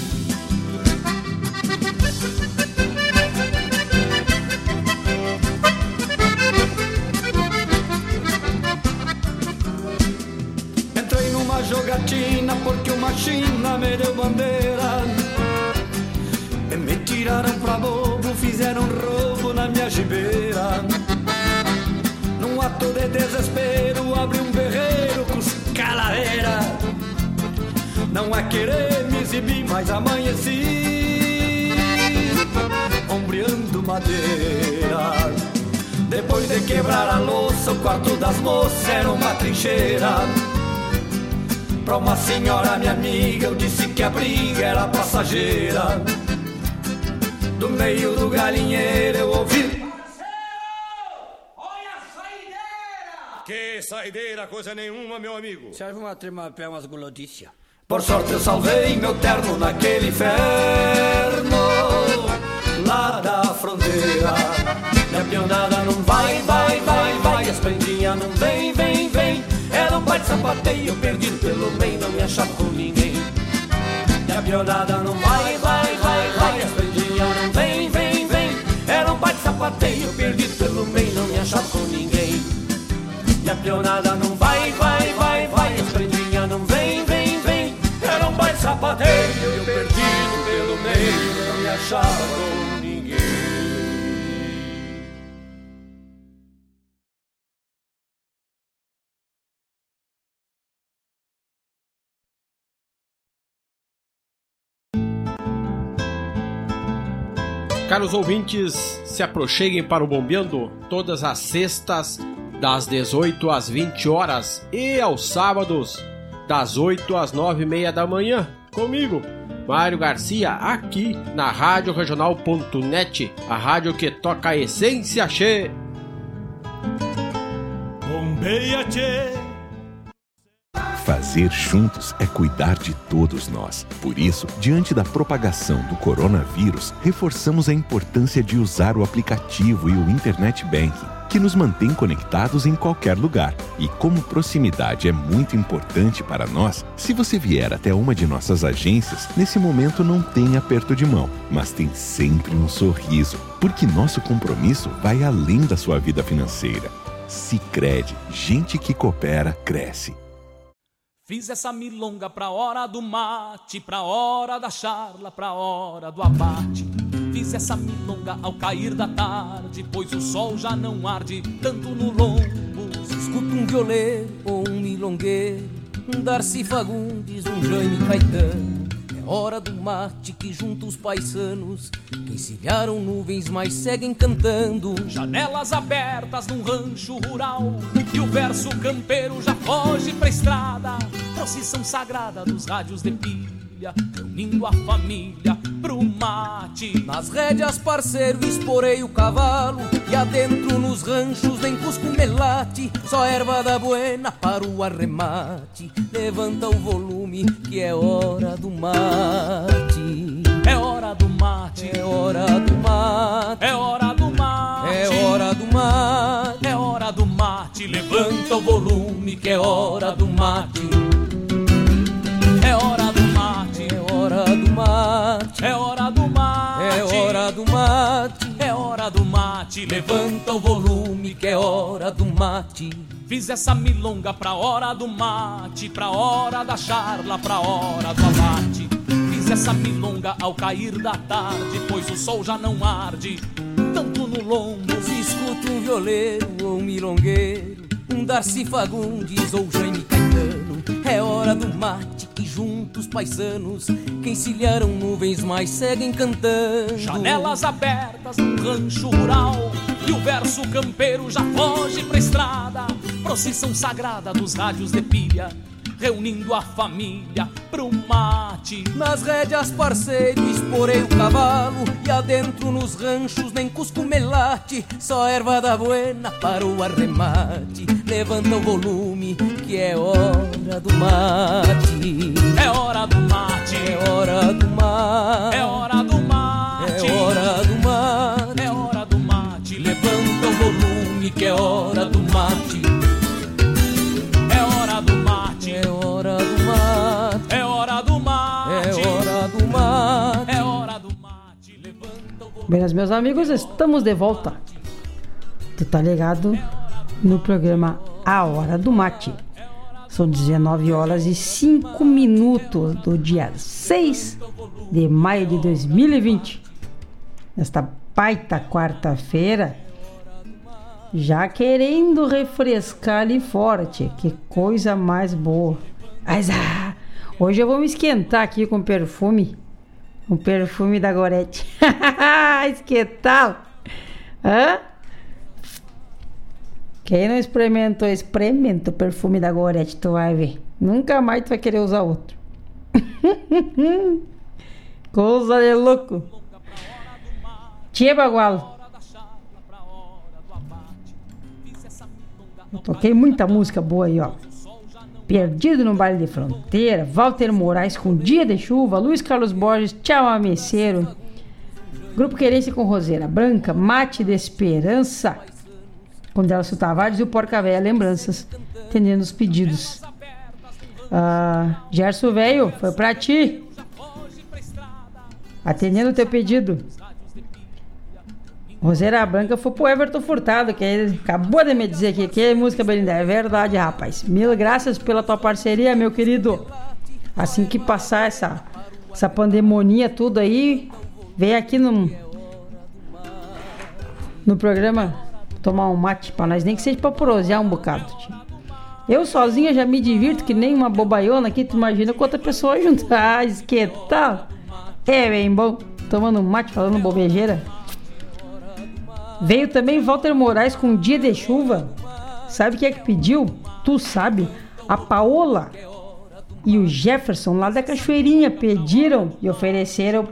jogatina porque uma china me deu bandeira. E Me tiraram pra bobo, fizeram roubo na minha gibeira Num ato de desespero, abri um berreiro com os calaveira Não é querer me exibir, mas amanheci Ombreando madeira Depois de quebrar a louça, o quarto das moças era uma trincheira Pra uma senhora, minha amiga, eu disse que a briga era passageira. Do meio do galinheiro eu ouvi. Que saideira, coisa nenhuma, meu amigo. Serve uma tremapé, umas gulodices. Por sorte eu salvei meu terno naquele inferno lá da fronteira. Minha pionada não vai, vai, vai, vai, as prendinhas não vem, vem, vem. Era um pai de sapateio perdido pelo meio, não me achava com ninguém. E a pionada não vai, vai, vai, vai, as prendinhas não vem, vem, vem. Era um pai de sapateio perdido pelo meio, não me achava com ninguém. E a pionada não vai, vai, Sapateio perdido pelo meio, não me achava com ninguém. Caros ouvintes, se aproxeguem para o Bombeando todas as sextas, das 18 às 20 horas e aos sábados, das 8 às 9 e meia da manhã, comigo, Mário Garcia, aqui na Rádio Regional.net, a rádio que toca a essência, che. Bombeia, che. Fazer juntos é cuidar de todos nós. Por isso, diante da propagação do coronavírus, reforçamos a importância de usar o aplicativo e o Internet Banking que nos mantém conectados em qualquer lugar. E como proximidade é muito importante para nós, se você vier até uma de nossas agências, nesse momento não tem aperto de mão, mas tem sempre um sorriso, porque nosso compromisso vai além da sua vida financeira. Sicredi, gente que coopera cresce. Fiz essa milonga pra hora do mate, pra hora da charla, pra hora do abate. Fiz essa milonga ao cair da tarde, pois o sol já não arde tanto no lombo. Se escuta um violeiro ou um milongueiro, um Darcy Fagundes, um Jaime Caetano. É hora do mate que junta os paisanos, que encilharam nuvens, mas seguem cantando. Janelas abertas num rancho rural, e o verso campeiro já foge pra estrada. Procissão sagrada dos rádios de pilha, reunindo a família pro mate. Nas rédeas, parceiro, esporei o cavalo, e adentro nos ranchos nem cusco melate. Só erva da buena para o arremate. Levanta o volume, que é hora do mate. É hora do mate, É hora do mate. é hora do mate. É hora do mate. É hora do mate, levanta o volume que é hora do mate. É hora do hora do mate. é hora do mate. É hora do mate. É hora do mate, levanta o volume que é hora do mate. Fiz essa milonga pra hora do mate, pra hora da charla, pra hora do abate. Fiz essa milonga ao cair da tarde, pois o sol já não arde tanto no lombo. Se escuta um violeiro ou um milongueiro, um Darcy Fagundes ou Jaime Caetano. É hora do mate que junta os paisanos, que encilharam nuvens, mas seguem cantando. Janelas abertas num rancho rural E o verso campeiro já foge pra estrada. Procissão sagrada dos rádios de pilha Reunindo a família pro mate. Nas rédeas, parceiro, esporei o cavalo E adentro nos ranchos nem cusco melate. Só erva da buena para o arremate. Levanta o volume que é hora do mate É hora do mate É hora do mate É hora do mate É hora do mate É hora do mate Levanta o volume que é hora do mate É hora do mate É hora do mate É hora do mate É hora do mate É hora do mate Levanta o volume Buenas, meus amigos, estamos de volta. Tu tá ligado no programa A Hora do Mate. São 19 horas e 5 minutos do dia 6 de maio de 2020. Nesta baita quarta-feira, já querendo refrescar ali fora, tia. Que coisa mais boa. Mas, ah, hoje eu vou me esquentar aqui com perfume. O perfume da Gorete. que tal? Hã? Quem não experimentou, experimenta o perfume da Gorete, tu vai ver. Nunca mais tu vai querer usar outro. Coisa de louco. Tia Bagualo. Eu toquei muita música boa aí, ó. Perdido no baile de fronteira, Walter Moraes com Dia de Chuva, Luiz Carlos Borges, Tchau Ameceiro, Grupo Querência com Roseira Branca, Mate de Esperança, com Delcio Tavares e o Porca Véia Lembranças, atendendo os pedidos. Ah, Gerson Velho, foi pra ti. Atendendo o teu pedido. Roseira Branca foi pro Everton Furtado, que ele acabou de me dizer aqui que é música Belinda. É verdade, rapaz. Mil graças pela tua parceria, meu querido. Assim que passar essa, essa pandemonia tudo aí, vem aqui no, no programa tomar um mate pra nós, nem que seja pra prosear um bocado. Tio. Eu sozinha já me divirto que nem uma bobaiona aqui, tu imagina com outra pessoa junto. Ah, que? É bem bom. Tomando um mate, falando bobejeira. Veio também Walter Moraes com Dia de Chuva. Sabe quem é que pediu? Tu sabe? A Paola e o Jefferson lá da Cachoeirinha pediram e ofereceram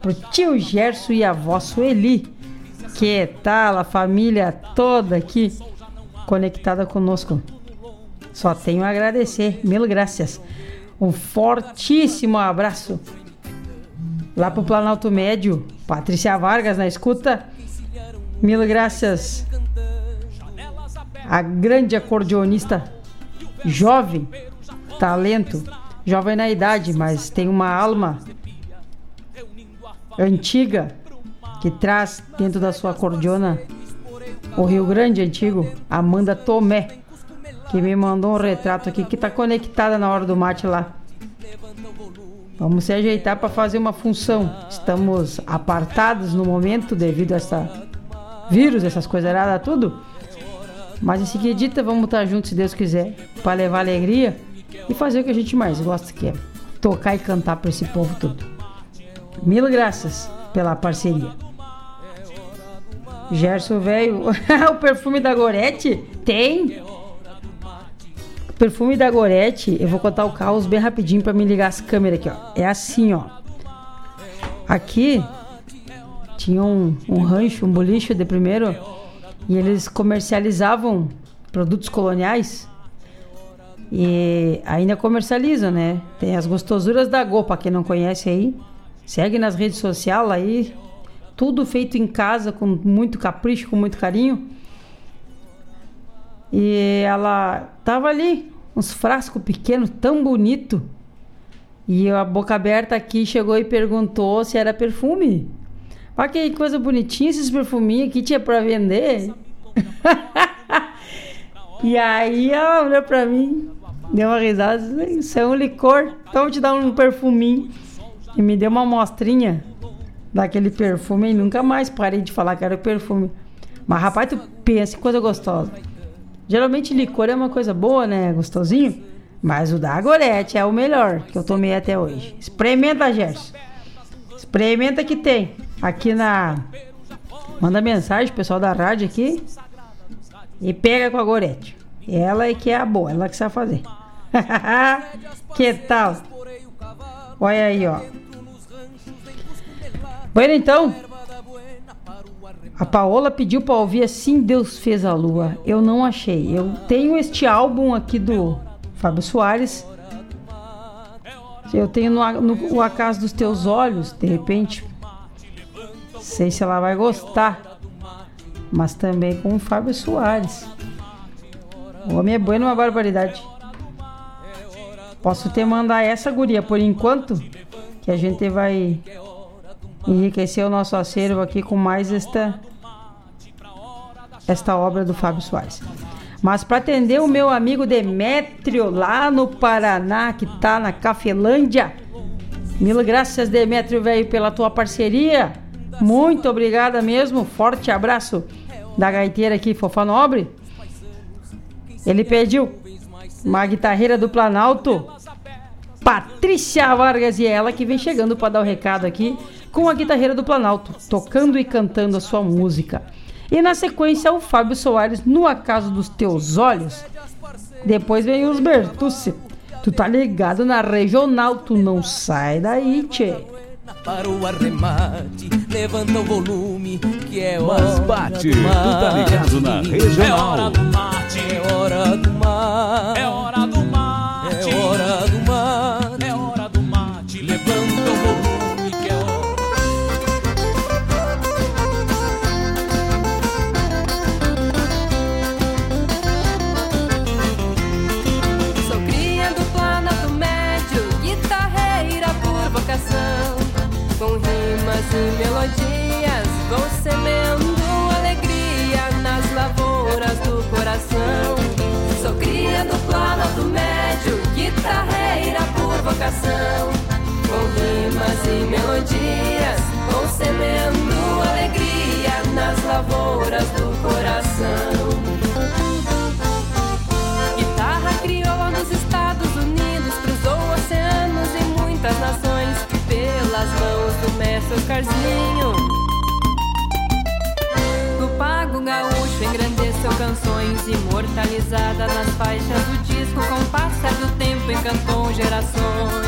pro tio Gerson e a avó Sueli. Que tal a família toda aqui conectada conosco? Só tenho a agradecer. Mil graças. Um fortíssimo abraço lá pro Planalto Médio. Patrícia Vargas na escuta. Mil graças. a grande acordeonista jovem, talento, jovem na idade, mas tem uma alma antiga que traz dentro da sua acordeona o Rio Grande antigo, Amanda Tomé, que me mandou um retrato aqui que tá conectada na hora do mate lá. Vamos se ajeitar para fazer uma função. Estamos apartados no momento devido a essa vírus, essas coisas erradas, tudo. Mas em seguida vamos estar juntos, se Deus quiser, para levar alegria e fazer o que a gente mais gosta, que é tocar e cantar para esse povo todo. Mil graças pela parceria. Gerson, velho, o perfume da Gorete? Tem? O perfume da Gorete, eu vou contar o caos bem rapidinho para me ligar as câmeras aqui, ó. É assim, ó. Aqui tinha um, um rancho, um boliche de primeiro, e eles comercializavam produtos coloniais. E ainda comercializam, né? Tem as gostosuras da Go, pra quem não conhece aí. Segue nas redes sociais aí. Tudo feito em casa, com muito capricho, com muito carinho. E ela tava ali, uns frascos pequenos, tão bonito. E a boca aberta aqui chegou e perguntou se era perfume. Olha que coisa bonitinha esses perfuminhos aqui tinha pra vender. e aí ela olhou pra mim, deu uma risada, isso é um licor, então vou te dar um perfuminho. E me deu uma amostrinha daquele perfume e nunca mais parei de falar que era perfume. Mas rapaz, tu pensa que coisa gostosa. Geralmente licor é uma coisa boa, né? Gostosinho. Mas o da Agorete é o melhor que eu tomei até hoje. Experimenta, Gerson. Experimenta que tem. Aqui na. Manda mensagem, pessoal da rádio aqui. E pega com a Gorete. Ela é que é a boa, ela que sabe fazer. que tal? Olha aí, ó. Bueno, então. A Paola pediu para ouvir Assim Deus Fez a Lua. Eu não achei. Eu tenho este álbum aqui do Fábio Soares. Eu tenho no, no O Acaso dos Teus Olhos, de repente. Sei se ela vai gostar. Mas também com o Fábio Soares. O homem é bueno, uma barbaridade. Posso te mandar essa guria por enquanto, que a gente vai enriquecer o nosso acervo aqui com mais esta esta obra do Fábio Soares. Mas para atender o meu amigo Demétrio lá no Paraná, que tá na Cafelândia. Mil graças, Demétrio, velho, pela tua parceria. Muito obrigada mesmo. Forte abraço da gaiteira aqui, Fofa Nobre. Ele pediu uma guitarreira do Planalto. Patrícia Vargas e ela que vem chegando para dar o recado aqui com a guitarreira do Planalto, tocando e cantando a sua música. E na sequência o Fábio Soares no Acaso dos Teus Olhos. Depois vem os Bertucci. Tu tá ligado na regional, tu não sai daí, tchê. Para o arremate, levanta o volume, que é hora Mas bate, do tu tá ligado na regional. É hora do mate, é hora do mate, É hora do mate. Vocação. Com rimas e melodias, vou semeando alegria nas lavouras do coração. Guitarra crioula nos Estados Unidos cruzou oceanos e muitas nações pelas mãos do mestre Oscarzinho. No pago gaúcho engrandeceu canções imortalizada nas faixas do disco com o passar do tempo encantou gerações.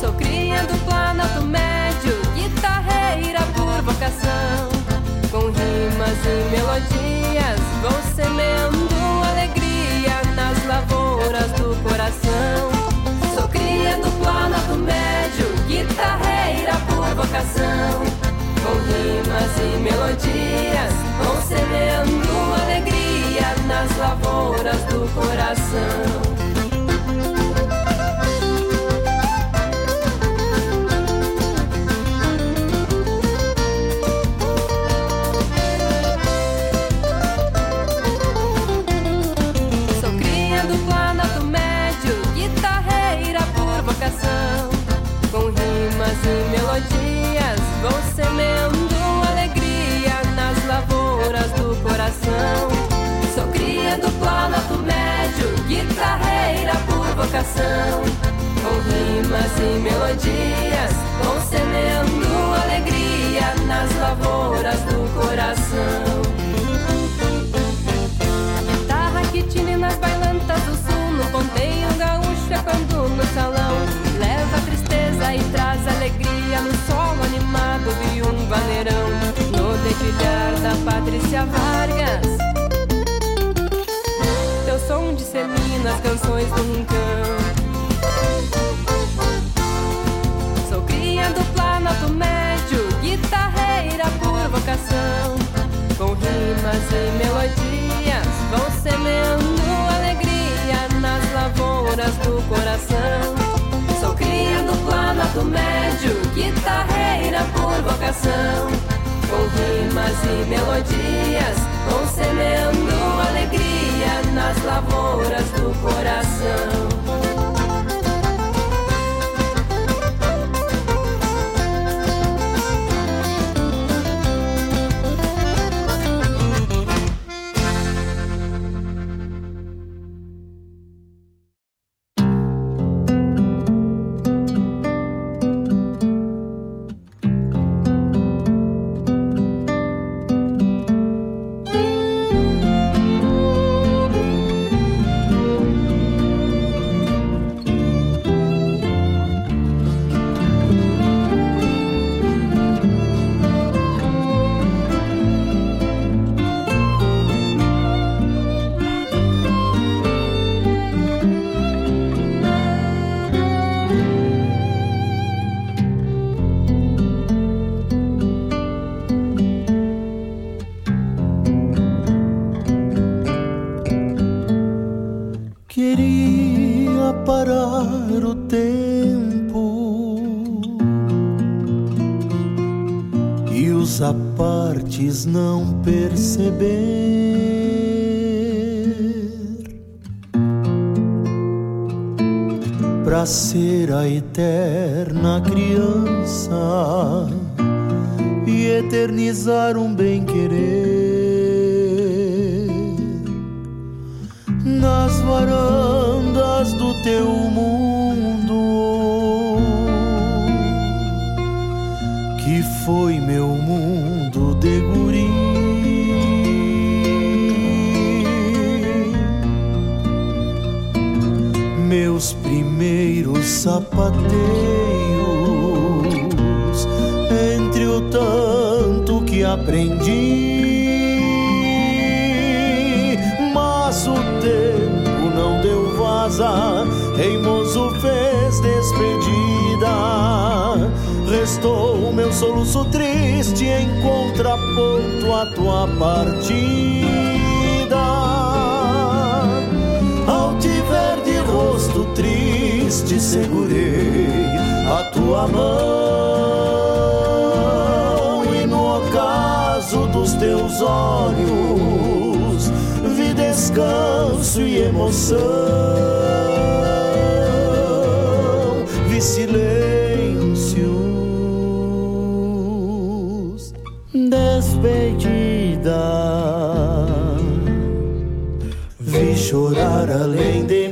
Sou cria do Planalto Médio, guitarreira por vocação. Com rimas e melodias, vou semeando alegria nas lavouras do coração. Sou cria do Planalto Médio, guitarreira por vocação rimas e melodias vão semeando alegria nas lavouras do coração. Não despedida, vi chorar além de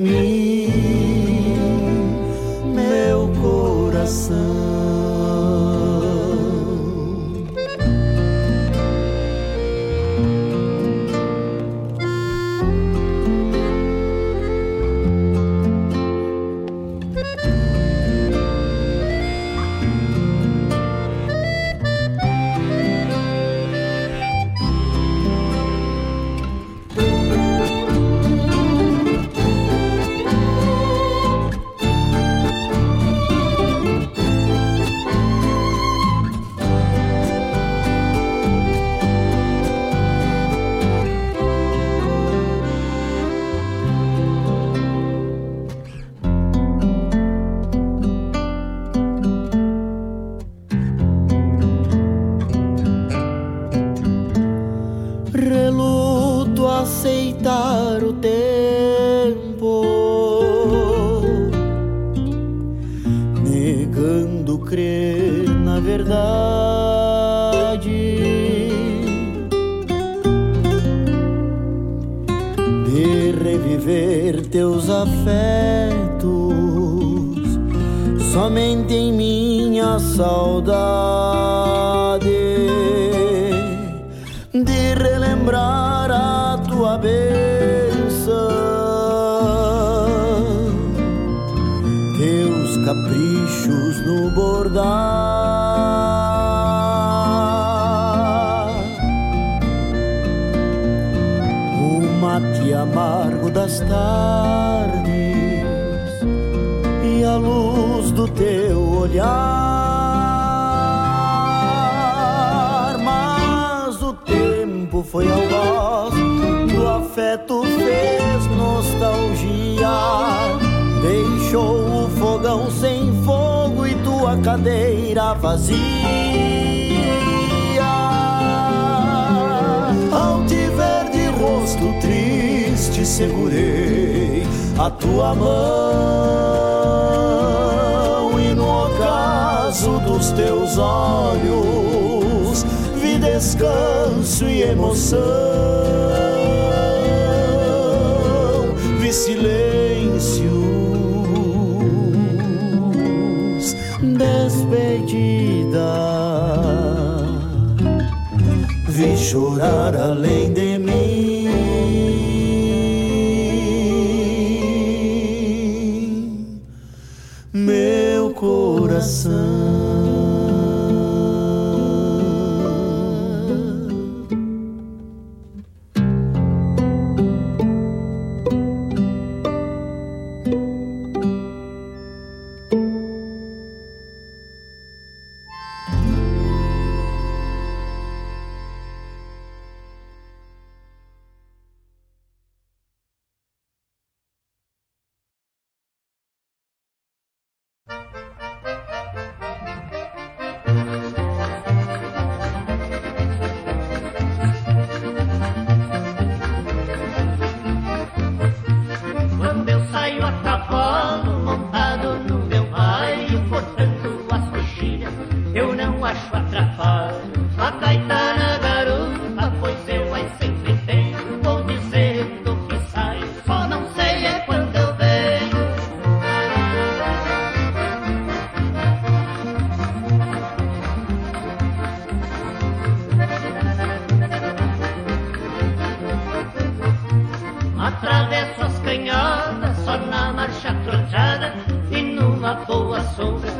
Atravesso as canhadas Só na marcha troteada E numa boa sombra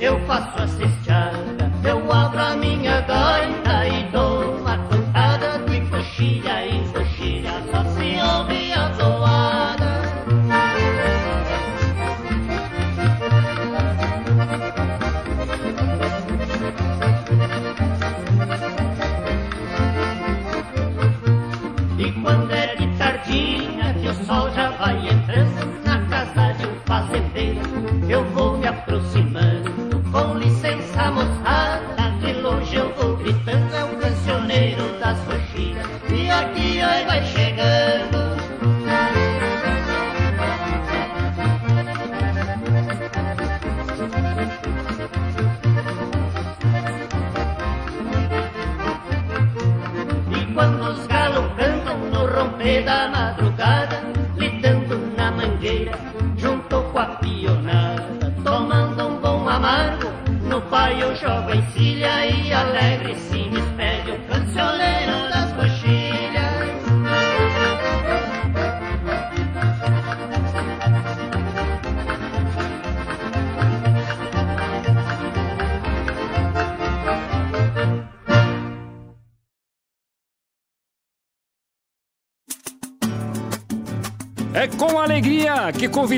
Eu faço assim.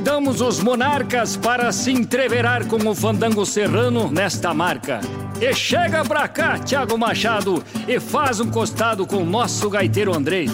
convidamos os monarcas para se entreverar com o fandango serrano nesta marca. E chega pra cá, Tiago Machado, e faz um costado com o nosso gaiteiro Andrei.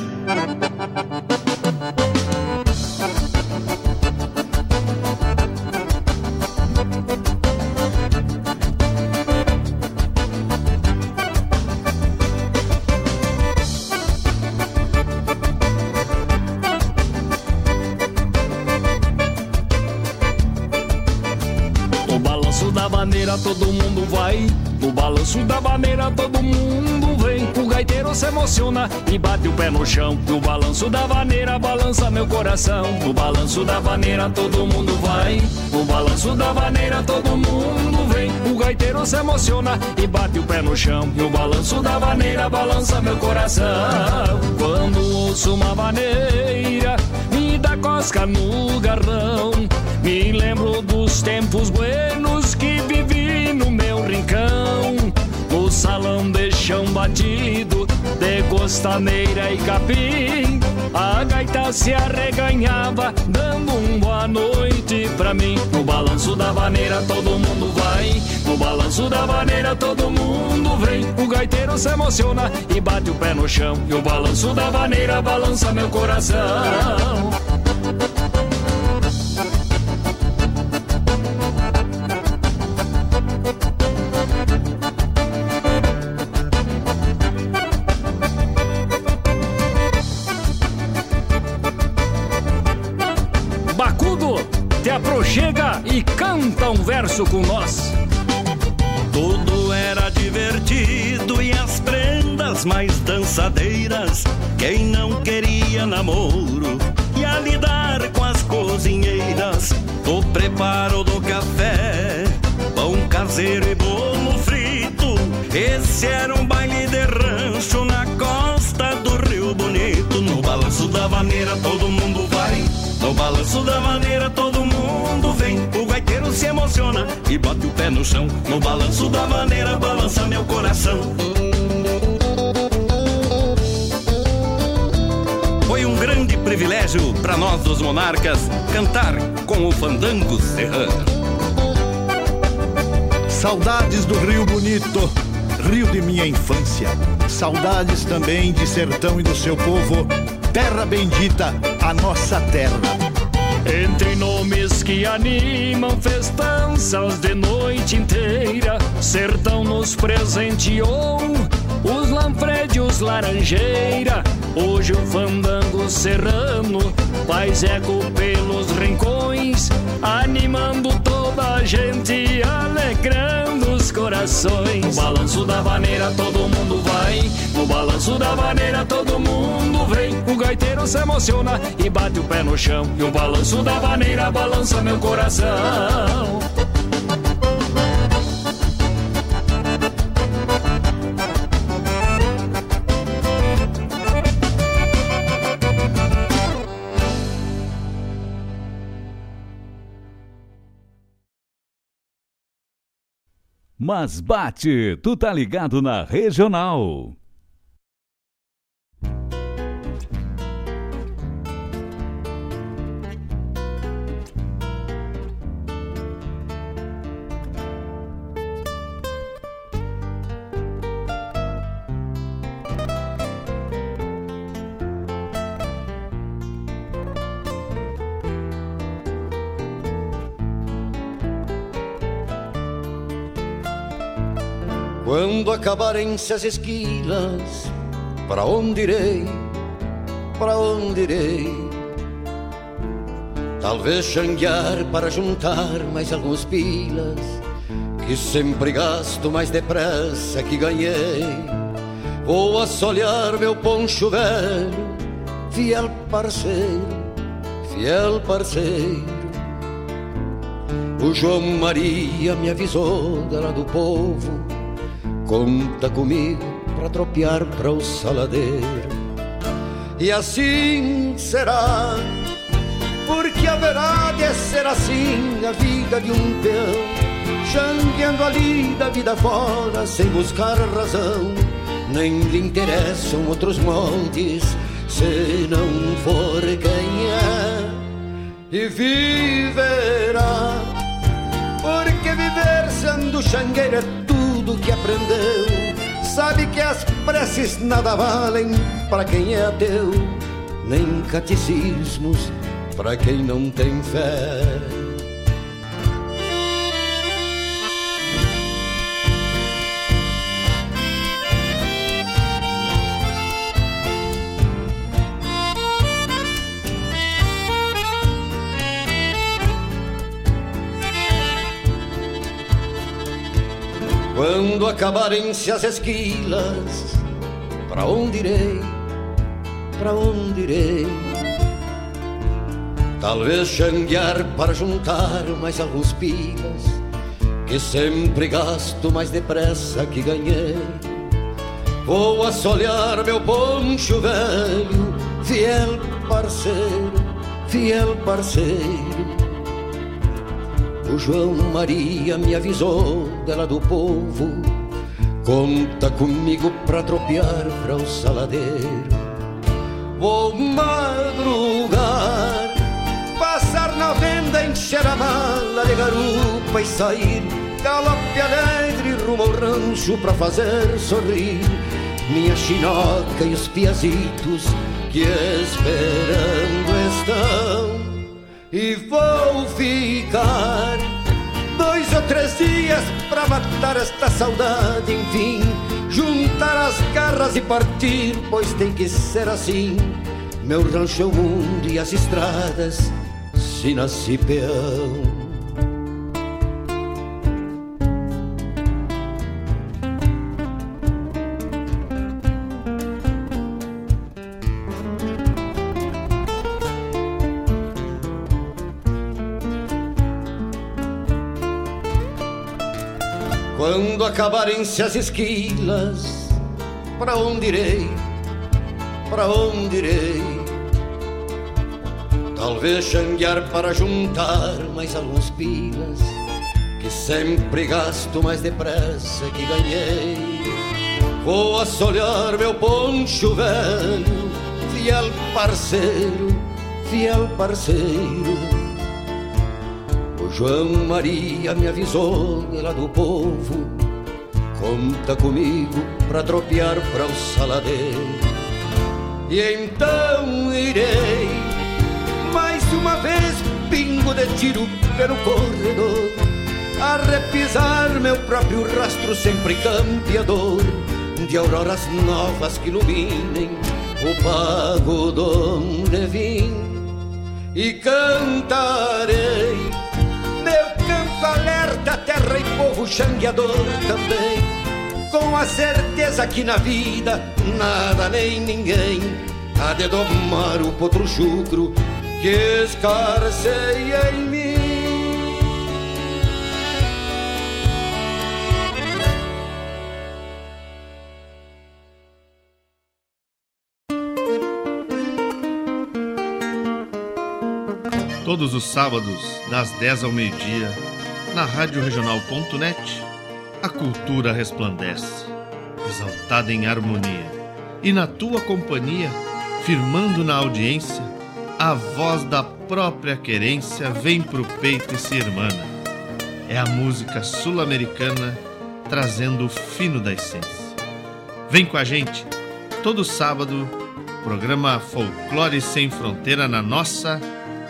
E bate o pé no chão. No balanço da vaneira balança meu coração. No balanço da vaneira todo mundo vai. No balanço da vaneira todo mundo vem. O gaiteiro se emociona e bate o pé no chão. E o balanço da vaneira balança meu coração. Quando ouço uma vaneira, me dá cosca no garrão. Me lembro dos tempos buenos que vivi no meu rincão. No salão de chão batido, costaneira e capim. A gaita se arreganhava, dando um boa noite pra mim. No balanço da vaneira todo mundo vai. No balanço da vaneira todo mundo vem. O gaiteiro se emociona e bate o pé no chão. E o balanço da vaneira balança meu coração. Pé no chão. No balanço da maneira balança meu coração. Foi um grande privilégio para nós dos monarcas cantar com o fandango serrano. Saudades do Rio Bonito, rio de minha infância. Saudades também de sertão e do seu povo. Terra bendita, a nossa terra. Entre nomes que animam festanças de noite inteira, Sertão nos presenteou os Lanfredios Laranjeira. Hoje o fandango serrano faz eco pelos rincões, animando toda a gente, alegrando corações. No balanço da vaneira todo mundo vai, no balanço da vaneira todo mundo vem. O gaiteiro se emociona e bate o pé no chão, e o balanço da vaneira balança meu coração. Mas bate, tu tá ligado na regional. Acabarem-se as esquilas, para onde irei? Para onde irei? Talvez xanguear para juntar mais alguns pilas, que sempre gasto mais depressa que ganhei. Vou assolear meu poncho velho, fiel parceiro, fiel parceiro. O João Maria me avisou da lá do povo Conta comigo para tropear para o saladeiro. E assim será, porque haverá de ser assim a vida de um peão, xangueando ali da vida fora sem buscar razão. Nem lhe interessam outros moldes, se não for quem é, e viverá. Porque viver sendo xangueiro é que aprendeu. Sabe que as preces nada valem para quem é ateu, nem catecismos para quem não tem fé. Quando acabarem-se as esquilas, para onde irei? Para onde irei? Talvez xanguear para juntar mais alguns pilas, que sempre gasto mais depressa que ganhei. Vou assolear meu poncho velho, fiel parceiro, fiel parceiro. O João Maria me avisou dela do povo, conta comigo pra tropear pra o saladeiro. Vou madrugar, passar na venda, encher a mala de garupa e sair galope alegre rumo ao rancho pra fazer sorrir minha chinoca e os piazitos que esperando estão. E vou ficar dois ou três dias pra matar esta saudade, enfim, juntar as garras e partir, pois tem que ser assim. Meu rancho é o mundo e as estradas, se nasci peão. Acabarem-se as esquilas, para onde irei? Para onde irei? Talvez xanguear para juntar mais alguns pilas, que sempre gasto mais depressa que ganhei. Vou assolear meu poncho velho, fiel parceiro, fiel parceiro João Maria me avisou lá do povo Conta comigo pra tropear pra o saladeiro. E então irei Mais uma vez pingo de tiro pelo corredor A repisar meu próprio rastro sempre campeador De auroras novas que iluminem o pago donde E cantarei alerta, terra e povo xangueador também. Com a certeza que na vida nada nem ninguém há de domar o potro chucro que escarceia em mim. Todos os sábados, das 10 ao meio-dia, na Rádio Regional.net, a cultura resplandece, exaltada em harmonia. E na tua companhia, firmando na audiência, a voz da própria querência vem pro peito e se irmana. É a música sul-americana trazendo o fino da essência. Vem com a gente, todo sábado, programa Folclore Sem Fronteira na nossa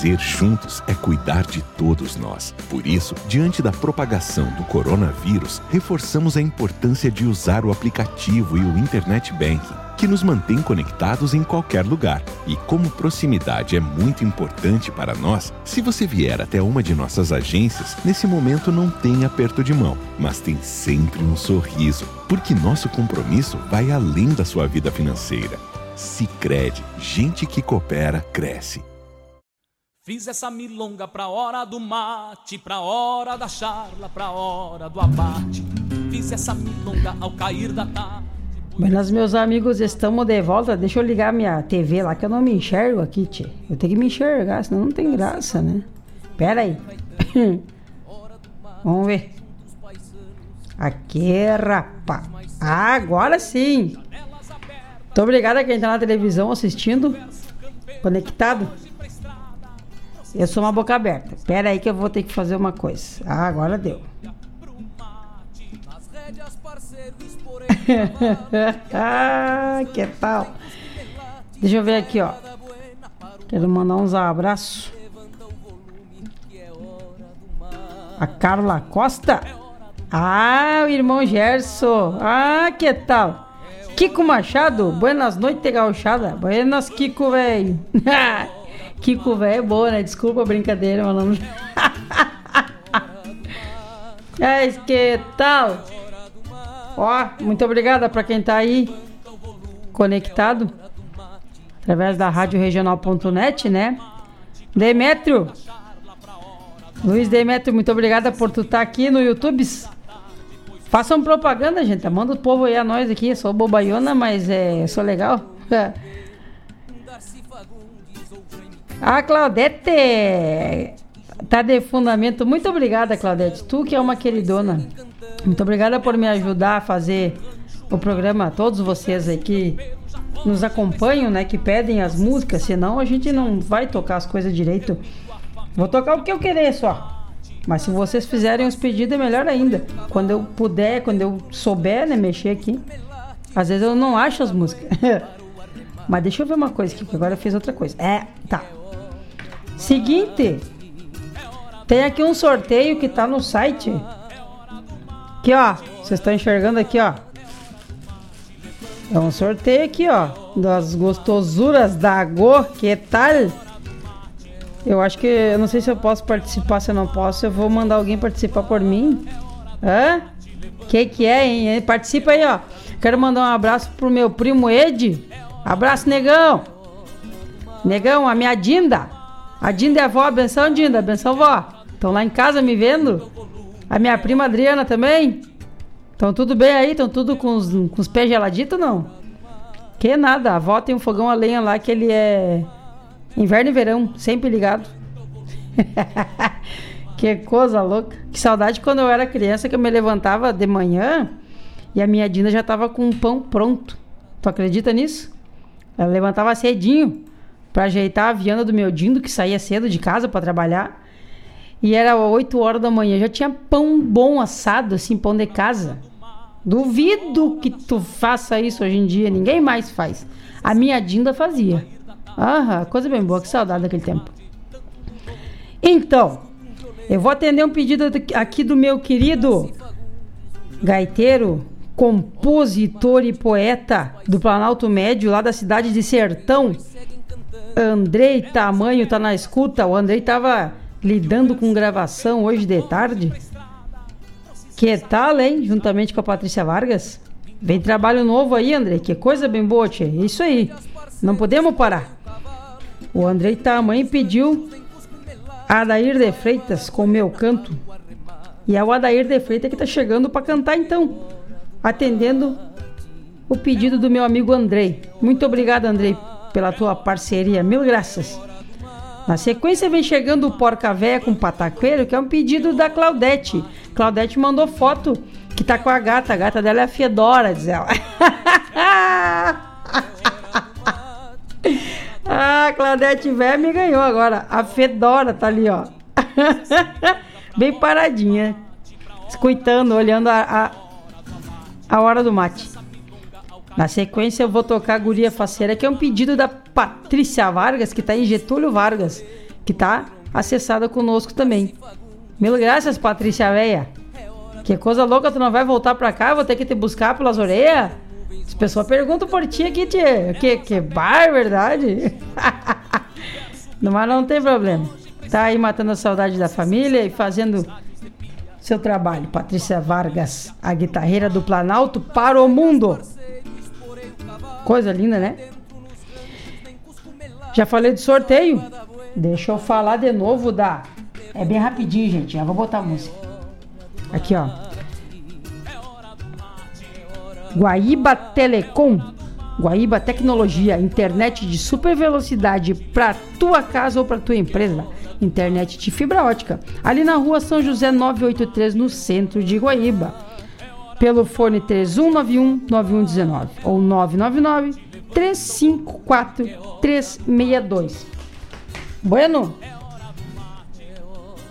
Fazer juntos é cuidar de todos nós. Por isso, diante da propagação do coronavírus, reforçamos a importância de usar o aplicativo e o Internet Banking que nos mantém conectados em qualquer lugar. E como proximidade é muito importante para nós, se você vier até uma de nossas agências, nesse momento não tem aperto de mão, mas tem sempre um sorriso, porque nosso compromisso vai além da sua vida financeira. Sicredi, gente que coopera cresce. Fiz essa milonga pra hora do mate, pra hora da charla, pra hora do abate. Fiz essa milonga ao cair da tarde. Buenas, meus amigos, estamos de volta. Deixa eu ligar minha TV lá que eu não me enxergo aqui, tchê. Eu tenho que me enxergar, senão não tem graça, né? Pera aí. Vamos ver. Aqui, rapá. Ah, agora sim. Muito obrigado a quem tá na televisão assistindo. Conectado. Eu sou uma boca aberta. Pera aí que eu vou ter que fazer uma coisa. Ah, agora deu. ah, que tal? Deixa eu ver aqui, ó. Quero mandar uns abraços. A Carla Costa. Ah, o irmão Gerson. Ah, que tal? Kiko Machado. Buenas noites, gauchada. Buenas, Kiko, velho. Kiko, velho, é boa, né? Desculpa a brincadeira, nome. Mas que tal? Ó, muito obrigada para quem tá aí conectado através da rádio regional.net, né? Demetrio. Luiz Demetrio, muito obrigada por tu estar tá aqui no YouTube. Façam propaganda, gente. Manda o povo aí a nós aqui. Sou bobaiona, mas é, sou legal. A Claudete tá de fundamento. Muito obrigada, Claudete. Tu que é uma queridona. Muito obrigada por me ajudar a fazer o programa. Todos vocês aí que nos acompanham, né? Que pedem as músicas. Senão a gente não vai tocar as coisas direito. Vou tocar o que eu querer só. Mas se vocês fizerem os pedidos é melhor ainda. Quando eu puder, quando eu souber, né, mexer aqui. Às vezes eu não acho as músicas. Mas deixa eu ver uma coisa aqui, que agora eu fiz outra coisa. É, tá. Seguinte, tem aqui um sorteio que tá no site. Aqui, ó. Vocês estão enxergando aqui, ó. É um sorteio aqui, ó. Das gostosuras da Go. Que tal? Eu acho que. Eu não sei se eu posso participar, se eu não posso. Eu vou mandar alguém participar por mim. Hã? Que que é, hein? Participa aí, ó. Quero mandar um abraço pro meu primo Ed. Abraço, negão. Negão, a minha Dinda. A Dinda é a avó, benção Dinda, benção vó. Estão lá em casa me vendo. A minha prima Adriana também. Estão tudo bem aí? Estão tudo com os, com os pés geladitos não? Que nada, a avó tem um fogão a lenha lá que ele é inverno e verão, sempre ligado. que coisa louca. Que saudade quando eu era criança que eu me levantava de manhã e a minha Dinda já tava com um pão pronto. Tu acredita nisso? Ela levantava cedinho para ajeitar a vianda do meu dindo, que saía cedo de casa para trabalhar. E era 8 horas da manhã, já tinha pão bom assado, assim, pão de casa. Duvido que tu faça isso hoje em dia, ninguém mais faz. A minha Dinda fazia. Ah, coisa bem boa, que saudade daquele tempo. Então, eu vou atender um pedido aqui do meu querido gaiteiro, compositor e poeta do Planalto Médio, lá da cidade de Sertão, Andrei Tamanho tá na escuta. O Andrei tava lidando com gravação hoje de tarde. Que tal, hein? Juntamente com a Patrícia Vargas. Vem trabalho novo aí, Andrei. Que coisa bem boa, tchê. Isso aí. Não podemos parar. O Andrei Tamanho pediu Adair de Freitas com meu canto. E é o Adair de Freitas que tá chegando para cantar então. Atendendo o pedido do meu amigo Andrei. Muito obrigado, Andrei, pela tua parceria. Mil graças. Na sequência vem chegando o Porca Véia com Pataqueiro, que é um pedido da Claudete. Claudete mandou foto que tá com a gata. A gata dela é a Fedora, diz ela. ah, Claudete Véia me ganhou agora. A Fedora tá ali, ó. Bem paradinha. Escutando, olhando a, a, a hora do mate. Na sequência, eu vou tocar Guria Faceira, que é um pedido da Patrícia Vargas, que está em Getúlio Vargas, que está acessada conosco também. Mil graças, Patrícia Veia. Que coisa louca, tu não vai voltar pra cá, vou ter que te buscar pelas orelhas? As pessoas perguntam por ti aqui, tia. Que, que bar, verdade? Mas não tem problema. Tá aí matando a saudade da família e fazendo seu trabalho. Patrícia Vargas, a guitarreira do Planalto para o mundo. Coisa linda, né? Já falei do sorteio. Deixa eu falar de novo da. É bem rapidinho, gente. Já vou botar a música. Aqui, ó. Guaíba Telecom. Guaíba Tecnologia, internet de super velocidade para tua casa ou para tua empresa. Internet de fibra ótica. Ali na rua São José 983, no centro de Guaíba pelo fone 3191 9119 ou 999 354 362. Bueno?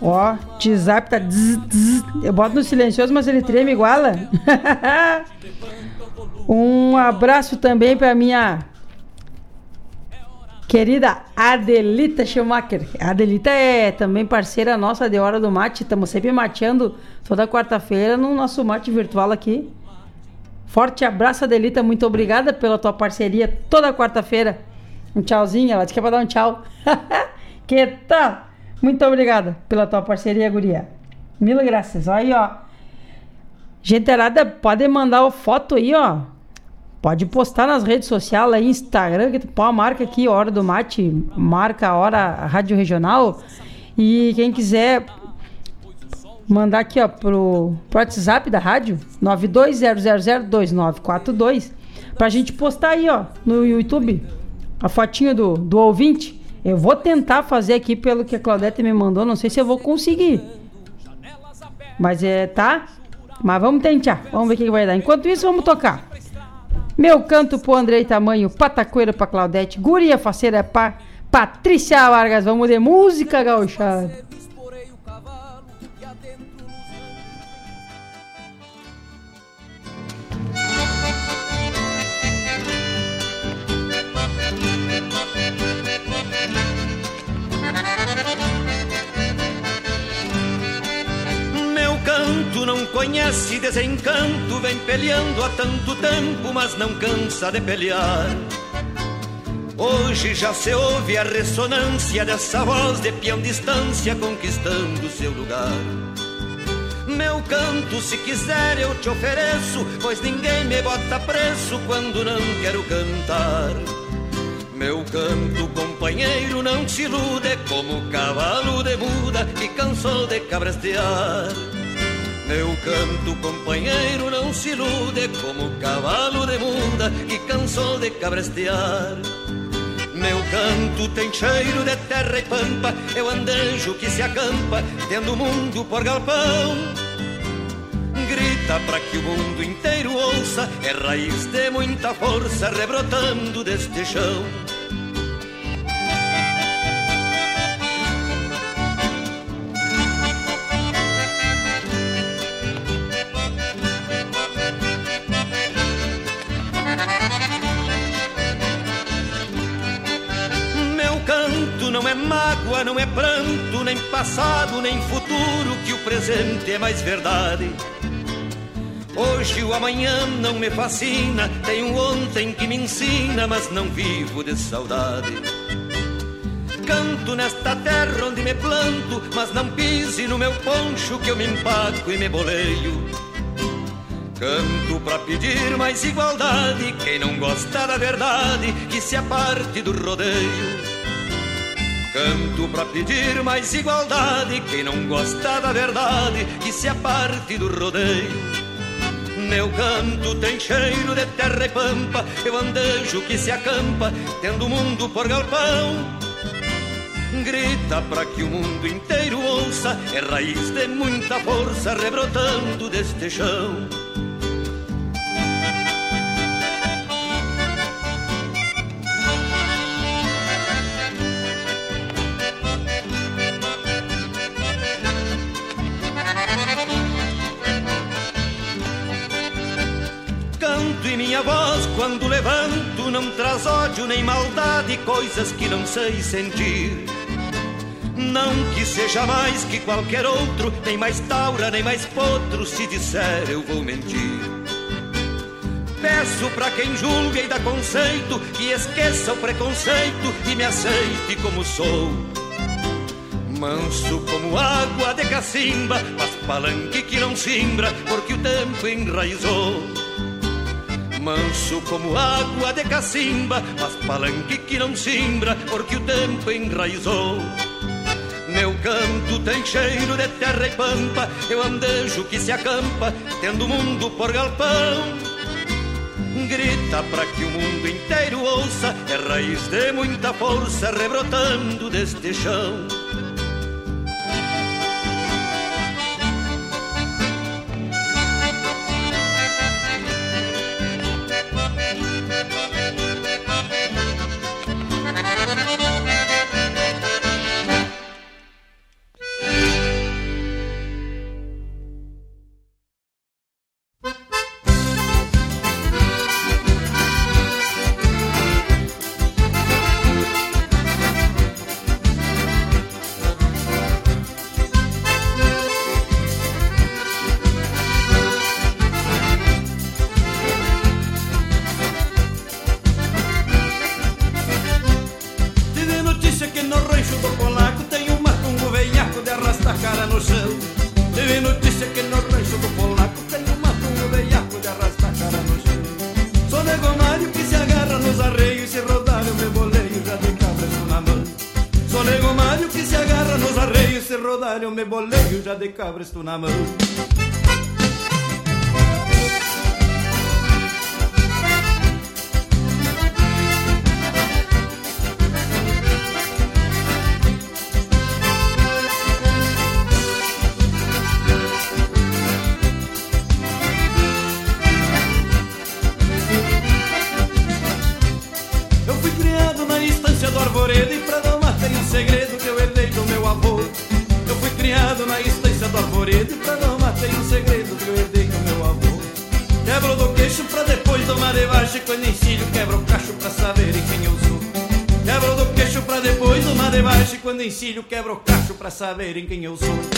Ó, o WhatsApp tá zzz, zzz. Eu boto no silencioso, mas ele treme igual. um abraço também para minha Querida Adelita Schumacher. A Adelita é também parceira nossa de Hora do Mate. Estamos sempre mateando toda quarta-feira no nosso mate virtual aqui. Forte abraço, Adelita. Muito obrigada pela tua parceria toda quarta-feira. Um tchauzinho. Ela disse que é pra dar um tchau. que tal? Muito obrigada pela tua parceria, guria. Mil graças. Aí, ó. Genterada, pode mandar a foto aí, ó. Pode postar nas redes sociais aí, Instagram, que a marca aqui, Hora do Mate, marca a Hora Rádio Regional. E quem quiser mandar aqui, ó, pro, pro WhatsApp da rádio, 920002942, pra gente postar aí, ó, no YouTube, a fotinha do, do ouvinte. Eu vou tentar fazer aqui pelo que a Claudete me mandou, não sei se eu vou conseguir. Mas é, tá? Mas vamos tentar, vamos ver o que vai dar. Enquanto isso, vamos tocar. Meu canto pro Andrei Tamanho, patacoeiro pra Claudete, guria faceira pra Patrícia Vargas. Vamos de música gauchada. Canto não conhece desencanto, vem peleando há tanto tempo, mas não cansa de pelear. Hoje já se ouve a ressonância dessa voz de peão distância conquistando seu lugar. Meu canto, se quiser, eu te ofereço, pois ninguém me bota preço quando não quero cantar. Meu canto, companheiro, não se ilude como cavalo de muda que cansou de cabrestear. Meu canto, companheiro, não se ilude como cavalo de muda que cansou de cabrestear. Meu canto tem cheiro de terra e pampa, o andejo que se acampa, tendo o mundo por galpão. Grita para que o mundo inteiro ouça, é raiz de muita força rebrotando deste chão. Não é mágoa, não é pranto, nem passado, nem futuro, que o presente é mais verdade. Hoje o amanhã não me fascina, tem um ontem que me ensina, mas não vivo de saudade. Canto nesta terra onde me planto, mas não pise no meu poncho que eu me empaco e me boleio. Canto pra pedir mais igualdade, quem não gosta da verdade, que se aparte do rodeio. Canto pra pedir mais igualdade, quem não gosta da verdade, que se aparte do rodeio. Meu canto tem cheiro de terra e pampa, eu andejo que se acampa, tendo o mundo por galpão. Grita pra que o mundo inteiro ouça, é raiz de muita força rebrotando deste chão. Minha voz quando levanto não traz ódio nem maldade, coisas que não sei sentir. Não que seja mais que qualquer outro, nem mais taura, nem mais potro, se disser eu vou mentir. Peço pra quem julga e dá conceito que esqueça o preconceito e me aceite como sou. Manso como água de cacimba, mas palanque que não simbra, porque o tempo enraizou. Manso como água de cacimba, mas palanque que não simbra, porque o tempo enraizou. Meu canto tem cheiro de terra e pampa, eu andejo que se acampa, tendo o mundo por galpão. Grita pra que o mundo inteiro ouça, é raiz de muita força rebrotando deste chão. de cabras tu na mão? saberem quem eu sou.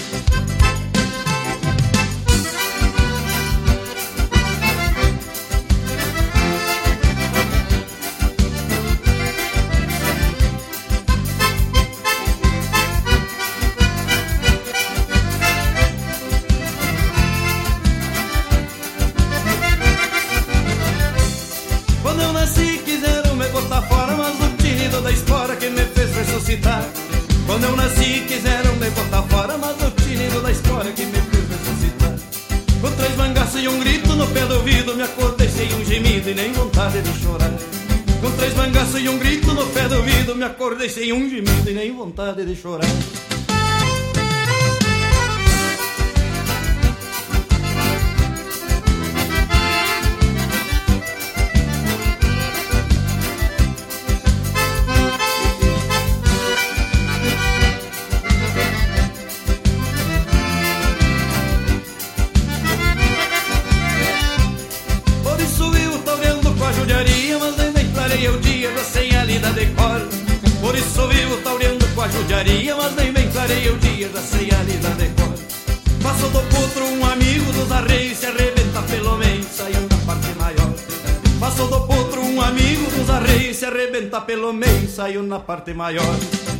se arrebentar pelo meio, saiu na parte maior.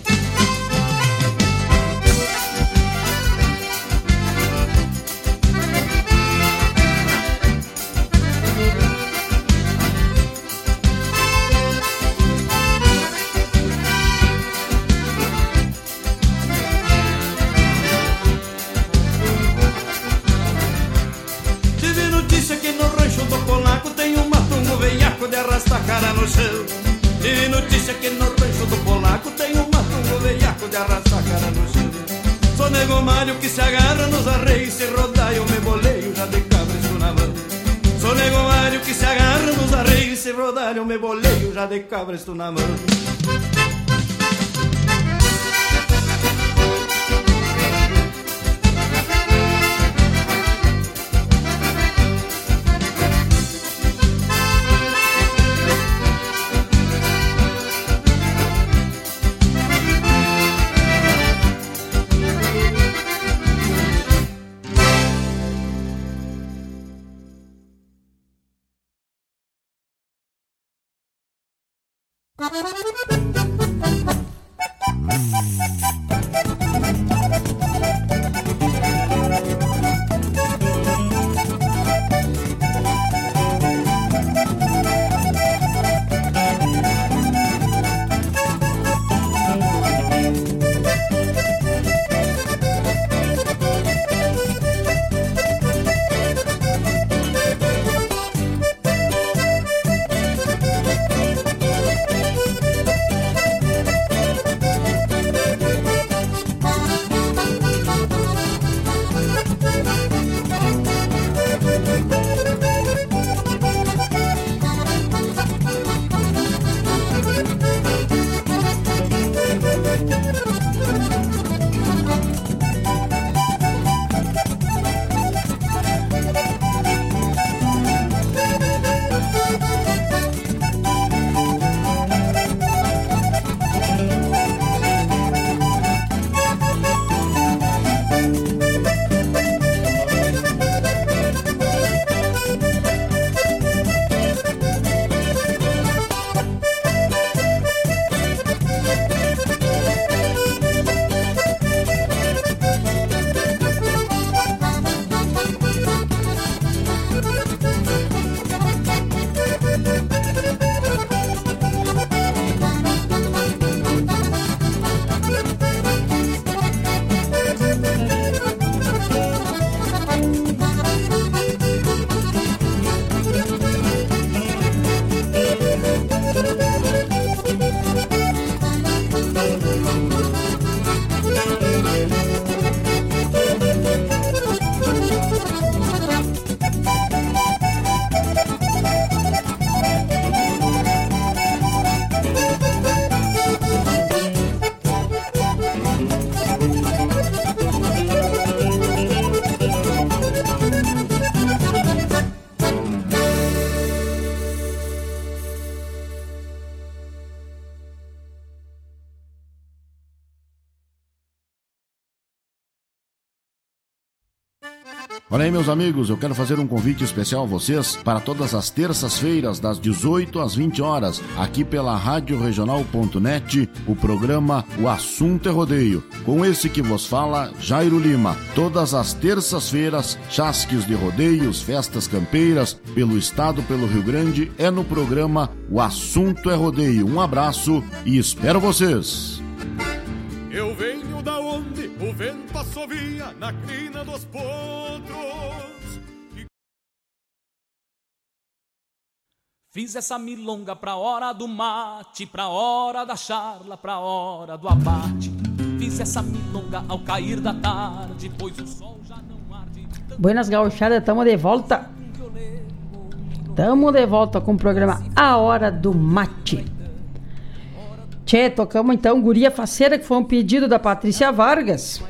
Bicha que no rancho do polaco tem um matungo veiaco de arrasar cara no chão. Sou nego malho que se agarra nos arreios, se rodar eu me boleio, já de cabras tu na mão. Sou nego malho que se agarra nos arreios, se rodar eu me boleio, já de cabras tu na mão. Olha aí, meus amigos, eu quero fazer um convite especial a vocês para todas as terças-feiras, das 18 às 20 horas, aqui pela Rádio Regional.net, o programa O Assunto é Rodeio. Com esse que vos fala, Jairo Lima. Todas as terças-feiras, chasques de rodeios, festas campeiras, pelo estado, pelo Rio Grande, é no programa O Assunto é Rodeio. Um abraço e espero vocês! O vento assovia na crina dos potros. Fiz essa milonga pra hora do mate, pra hora da charla, pra hora do abate. Fiz essa milonga ao cair da tarde, pois o sol já não arde. Buenas gauchadas, tamo de volta. Tamo de volta com o programa A Hora do Mate. Tchê, tocamos então Guria Faceira, que foi um pedido da Patrícia Vargas.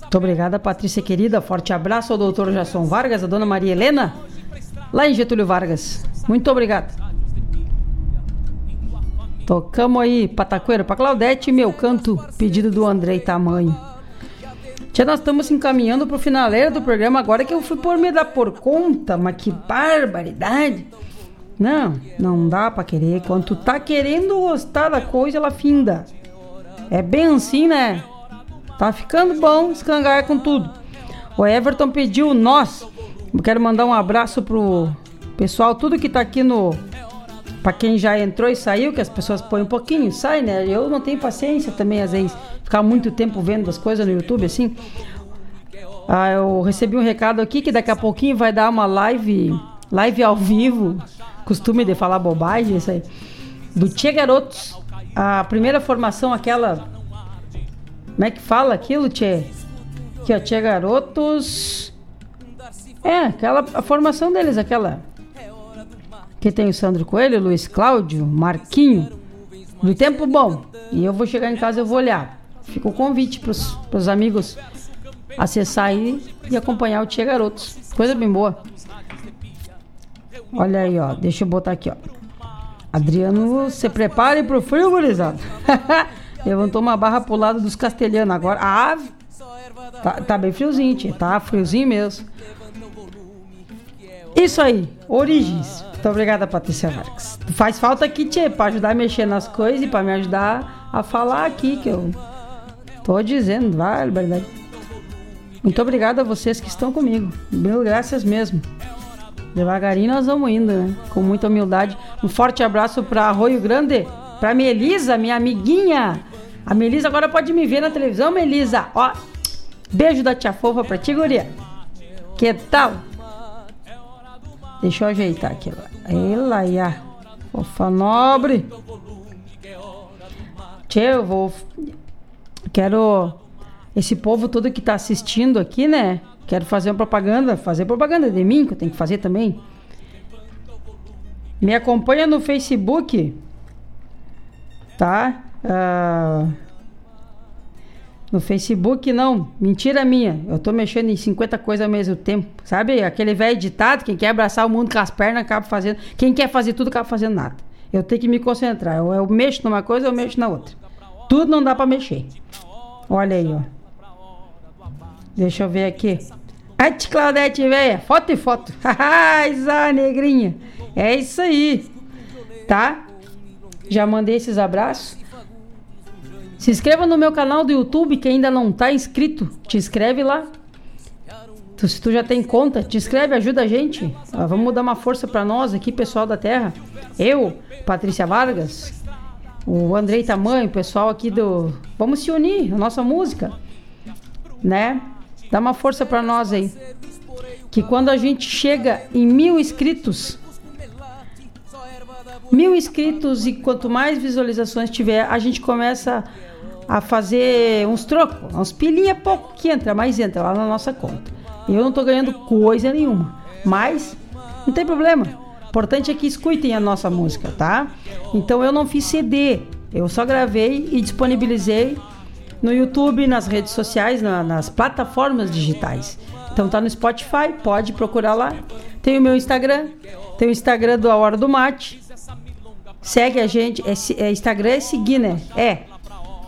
Muito obrigada, Patrícia querida. Forte abraço ao doutor Jason Vargas, a dona Maria Helena, lá em Getúlio Vargas. Muito obrigada. Tocamos aí Patacoeiro para Claudete, meu canto, pedido do Andrei Tamanho. Tia, nós estamos encaminhando pro finaleiro do programa agora que eu fui por me dar por conta, mas que barbaridade. Não, não dá pra querer. Quando tu tá querendo gostar da coisa, ela finda. É bem assim, né? Tá ficando bom escangar com tudo. O Everton pediu nós. Quero mandar um abraço pro pessoal, tudo que tá aqui no. Pra quem já entrou e saiu, que as pessoas põem um pouquinho, sai, né? Eu não tenho paciência também, às vezes, ficar muito tempo vendo as coisas no YouTube assim. Ah, eu recebi um recado aqui que daqui a pouquinho vai dar uma live, live ao vivo costume de falar bobagem, isso aí. Do Tia Garotos. A primeira formação, aquela. Como é que fala aquilo, Tia? Aqui, ó, Tia Garotos. É, aquela a formação deles, aquela. Que tem o Sandro Coelho, Luiz Cláudio, Marquinho. Do tempo bom. E eu vou chegar em casa eu vou olhar. Fica o convite pros, pros amigos acessar aí e acompanhar o Tia Garotos. Coisa bem boa. Olha aí, ó. Deixa eu botar aqui, ó. Adriano, se prepare pro frio, gurizada. Levantou uma barra pro lado dos castelhanos. Agora, ah, tá, tá bem friozinho, tia. Tá friozinho mesmo. Isso aí, Origens. Muito obrigada, Patrícia Vargas. Faz falta aqui, tia, pra ajudar a mexer nas coisas e pra me ajudar a falar aqui, que eu tô dizendo, vai, verdade. Muito obrigada a vocês que estão comigo. Mil graças mesmo. Devagarinho nós vamos indo, né? Com muita humildade. Um forte abraço para Arroio Grande, para Melisa, minha amiguinha. A Melisa agora pode me ver na televisão, Melisa. Ó, beijo da tia fofa pra ti, guria. Que tal? Deixa eu ajeitar aqui. Ela, ia. Fofa nobre. Tchê, eu vou... Quero... Esse povo todo que tá assistindo aqui, né? Quero fazer uma propaganda, fazer propaganda de mim, que eu tenho que fazer também. Me acompanha no Facebook, tá? Uh, no Facebook não, mentira minha. Eu tô mexendo em 50 coisas ao mesmo tempo. Sabe? Aquele velho ditado, quem quer abraçar o mundo com as pernas acaba fazendo. Quem quer fazer tudo acaba fazendo nada. Eu tenho que me concentrar. Eu, eu mexo numa coisa, eu mexo na outra. Tudo não dá para mexer. Olha aí, ó. Deixa eu ver aqui. Ate Claudete, velha. Foto e foto. Haha, negrinha. É isso aí. Tá? Já mandei esses abraços. Se inscreva no meu canal do YouTube que ainda não tá inscrito. Te inscreve lá. Tu, se tu já tem conta, te inscreve, ajuda a gente. Ah, vamos dar uma força para nós aqui, pessoal da Terra. Eu, Patrícia Vargas, o Andrei Tamanho, o pessoal aqui do. Vamos se unir, a nossa música, né? Dá uma força para nós aí. Que quando a gente chega em mil inscritos, mil inscritos e quanto mais visualizações tiver, a gente começa a fazer uns trocos, uns pilinha pouco que entra, mas entra lá na nossa conta. Eu não tô ganhando coisa nenhuma, mas não tem problema. O importante é que escutem a nossa música, tá? Então eu não fiz CD, eu só gravei e disponibilizei no YouTube, nas redes sociais, na, nas plataformas digitais. Então tá no Spotify, pode procurar lá. Tem o meu Instagram, tem o Instagram do A Hora do Mate. Segue a gente. É, é, Instagram é seguir, né? É.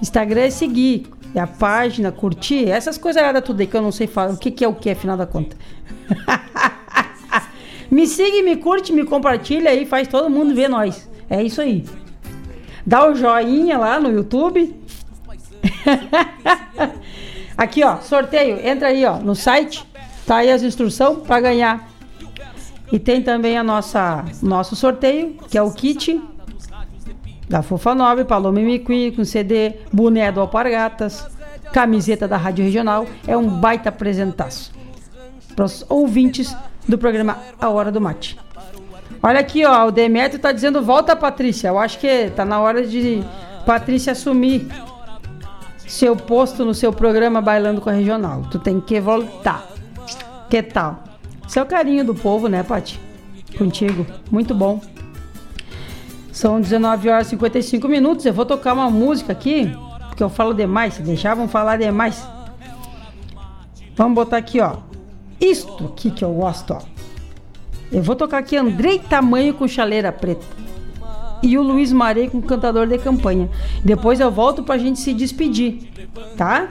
Instagram é seguir. E a página, curtir, essas coisas tudo aí que eu não sei falar. O que, que é o que, afinal da conta? me siga, me curte, me compartilha aí, faz todo mundo ver nós. É isso aí. Dá o joinha lá no YouTube. Aqui, ó, sorteio. Entra aí, ó, no site. Tá aí as instruções para ganhar. E tem também a nossa nosso sorteio, que é o kit da Fofa 9, Paloma Miqui, com CD, boné do Alpargatas, camiseta da Rádio Regional. É um baita apresentaço. Para os ouvintes do programa A Hora do Mate. Olha aqui, ó, o Demetrio tá dizendo volta, Patrícia. Eu acho que tá na hora de Patrícia assumir seu posto no seu programa Bailando com a Regional. Tu tem que voltar. Que tal? Esse é carinho do povo, né, Pati? Contigo. Muito bom. São 19 horas e 55 minutos. Eu vou tocar uma música aqui, porque eu falo demais. Se deixar, vamos falar demais. Vamos botar aqui, ó. Isto aqui que eu gosto, ó. Eu vou tocar aqui Andrei Tamanho com Chaleira Preta. E o Luiz Marei com Cantador de Campanha. Depois eu volto pra gente se despedir, tá?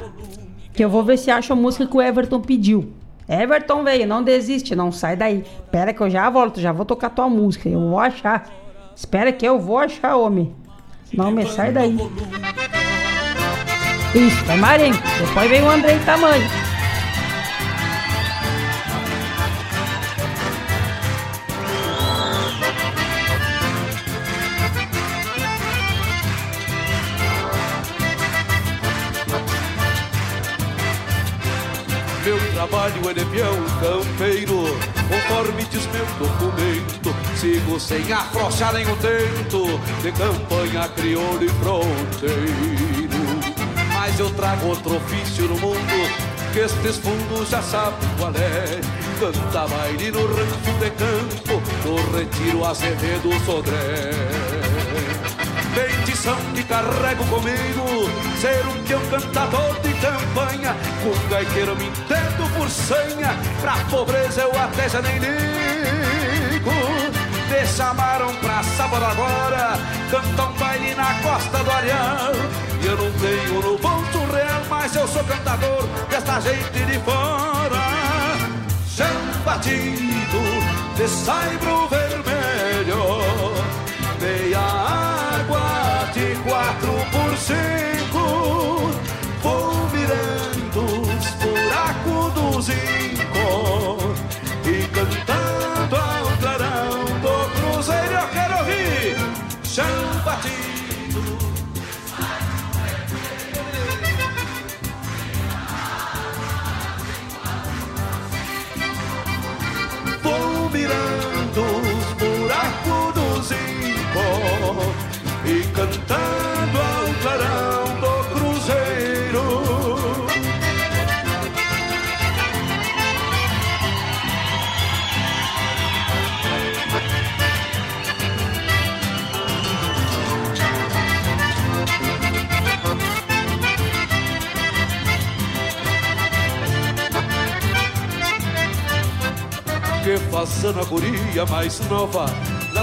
Que eu vou ver se acho a música que o Everton pediu. Everton, veio, não desiste, não sai daí. Espera que eu já volto, já vou tocar tua música. Eu vou achar. Espera que eu vou achar, homem. Não me sai daí. Isso, é Marinho. Depois vem o André Tamanho. De peão campeiro, conforme diz meu documento. Sigo sem afrouxar nem o tento, de campanha crioulo e fronteiro. Mas eu trago outro ofício no mundo, que estes fundos já sabem qual é. Canta baile no rancho de campo, no retiro Azevedo Sodré bendição que carrego comigo Ser um peão cantador de campanha Com gaiteiro me entendo por senha Pra pobreza eu até já nem ligo. Me chamaram pra sábado agora Cantar um baile na costa do Areal E eu não tenho no bolso real Mas eu sou cantador desta gente de fora. Chão batido de saibro vermelho Meia Cantando ao clarão do cruzeiro. Que passando a guria mais nova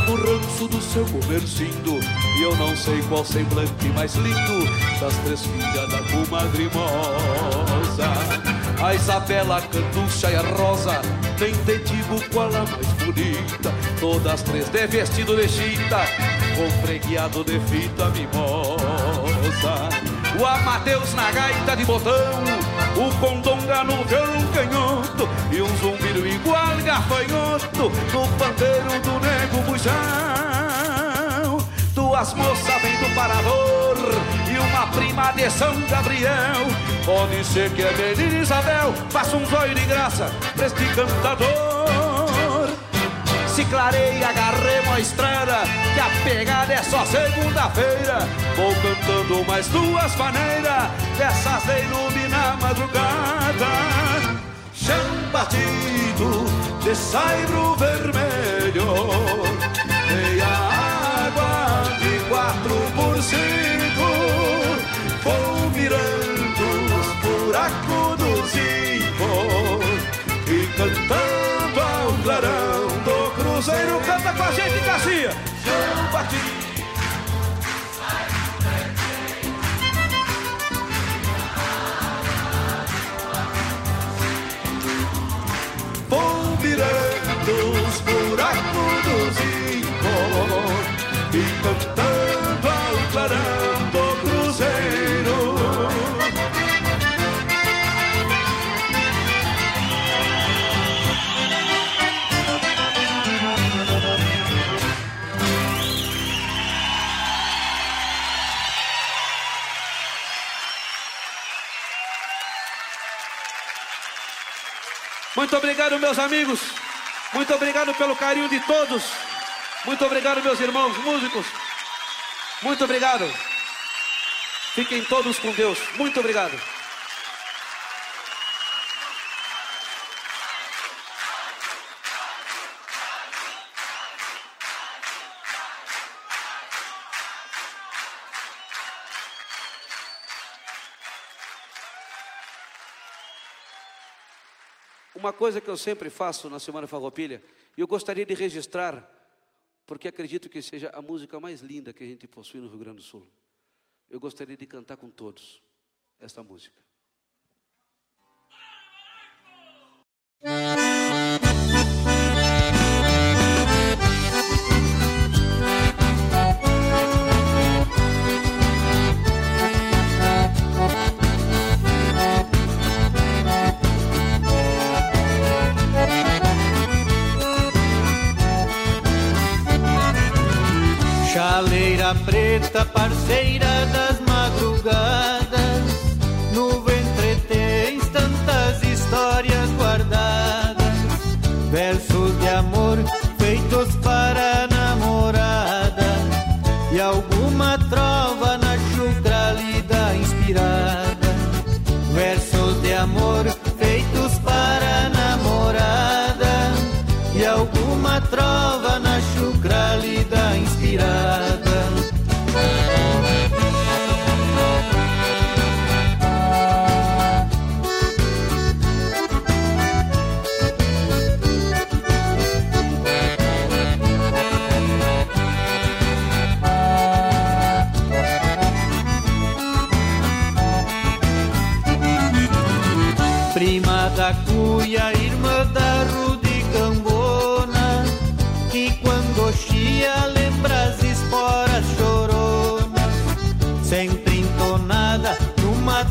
No ranço do seu comercindo. E eu não sei qual semblante mais lindo Das três filhas da comadre moça A Isabela, a Canducha e a Rosa Nem te digo qual a mais bonita. Todas três de vestido de chita Com preguiado de fita mimosa. O Amadeus na gaita de botão o condonga no violão canhoto E um zumbido igual gafanhoto No pandeiro do nego bujão. Duas moças vêm do parador E uma prima de São Gabriel. Pode ser que a menina Isabel Faça um zóio de graça pra este cantador se clareia, agarremos a estrada Que a pegada é só segunda-feira. Vou cantando mais duas maneiras Dessas de iluminar madrugada. Chão batido de saibro vermelho Meia Muito obrigado, meus amigos. Muito obrigado pelo carinho de todos. Muito obrigado, meus irmãos músicos. Muito obrigado. Fiquem todos com Deus. Muito obrigado. Uma coisa que eu sempre faço na Semana Farroupilha, e eu gostaria de registrar, porque acredito que seja a música mais linda que a gente possui no Rio Grande do Sul. Eu gostaria de cantar com todos esta música. Chaleira preta, parceira das madrugadas,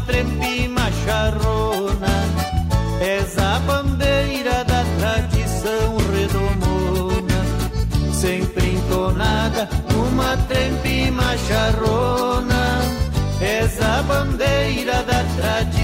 numa trempima charrona. És a bandeira da tradição redomona, sempre entonada numa trempima charrona. És a bandeira da tradição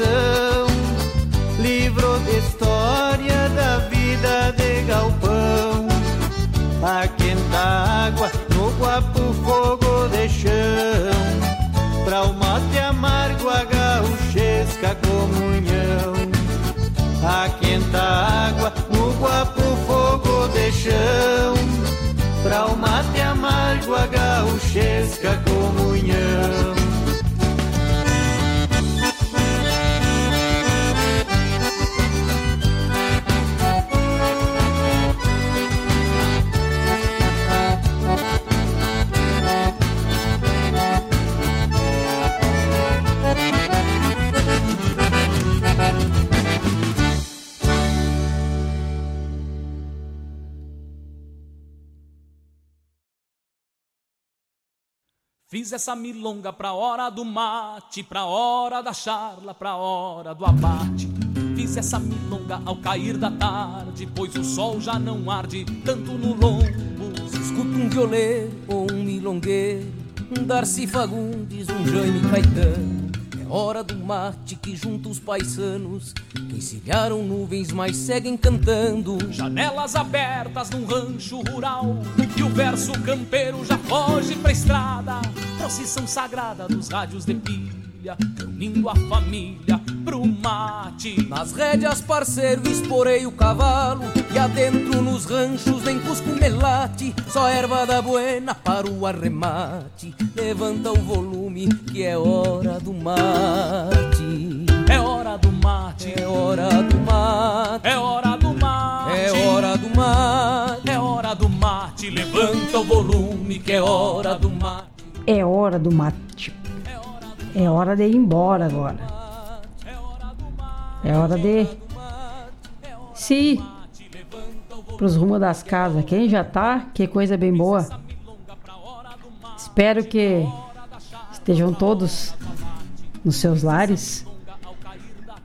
tradição, Fiz essa milonga pra hora do mate, pra hora da charla, pra hora do abate. Fiz essa milonga ao cair da tarde, pois o sol já não arde tanto no lombo. Escuta um violeiro ou um milongueiro, um Darcy Fagundes, um Jaime Caetano. Hora do mate que junta os paisanos, que encilharam nuvens, mas seguem cantando. Janelas abertas num rancho rural, e o verso campeiro já foge pra estrada. Procissão sagrada dos rádios de pilha, reunindo a família pro mate. Nas rédeas, parceiro, esporei o cavalo E adentro nos ranchos nem cusco melate Só erva da buena para o arremate Levanta o volume que é hora do mate É hora do mate, É hora do mate é hora do mate, É hora do mate é hora do mate. Levanta o volume que é hora do mate. É hora do mate. É hora de ir embora agora. É hora de se pros rumos das casas. Quem já tá, que coisa bem boa. Espero que estejam todos nos seus lares,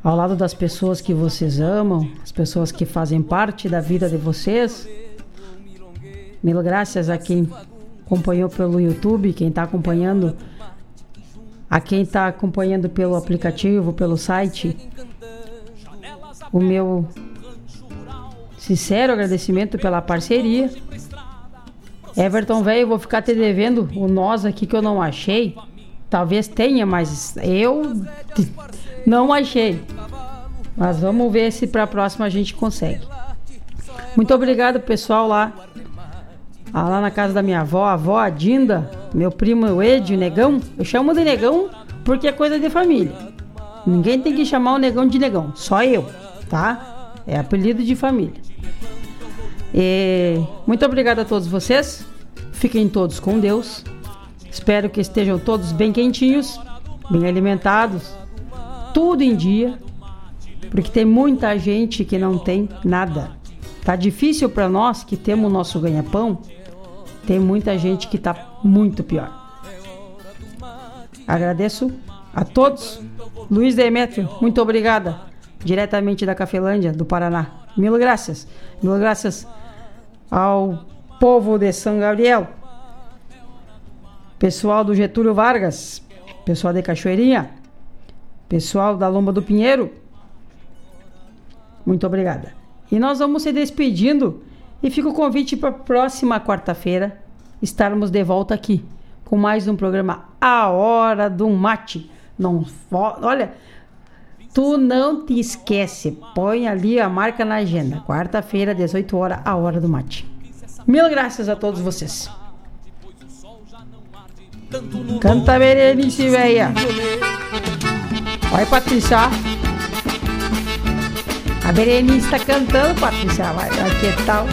ao lado das pessoas que vocês amam, as pessoas que fazem parte da vida de vocês. Mil graças a quem acompanhou pelo YouTube, quem está acompanhando, a quem está acompanhando pelo aplicativo, pelo site. O meu sincero agradecimento pela parceria. Everton, velho, vou ficar te devendo o nós aqui que eu não achei. Talvez tenha, mas eu não achei. Mas vamos ver se para a próxima a gente consegue. Muito obrigado, pessoal, lá. Ah, lá na casa da minha avó, a avó a Dinda, meu primo o Ed, o Negão. Eu chamo de Negão porque é coisa de família. Ninguém tem que chamar o Negão de Negão, só eu, tá? É apelido de família. E muito obrigado a todos vocês. Fiquem todos com Deus. Espero que estejam todos bem quentinhos, bem alimentados, tudo em dia, porque tem muita gente que não tem nada. Tá difícil para nós que temos o nosso ganha-pão. Tem muita gente que tá muito pior. Agradeço a todos. Luiz Demetrio, muito obrigada. Diretamente da Cafelândia, do Paraná. Mil graças. Mil graças ao povo de São Gabriel. Pessoal do Getúlio Vargas, pessoal de Cachoeirinha, pessoal da Lomba do Pinheiro, muito obrigada. E nós vamos se despedindo e fica o convite para a próxima quarta-feira estarmos de volta aqui com mais um programa A Hora do Mate. Não, olha, tu não te esquece, põe ali a marca na agenda. Quarta-feira, 18 horas, A Hora do Mate. Mil graças a todos vocês. Canta Berenice, véia. Vai, Patrícia. A Berenice tá cantando, Patrícia. Vai, que tal?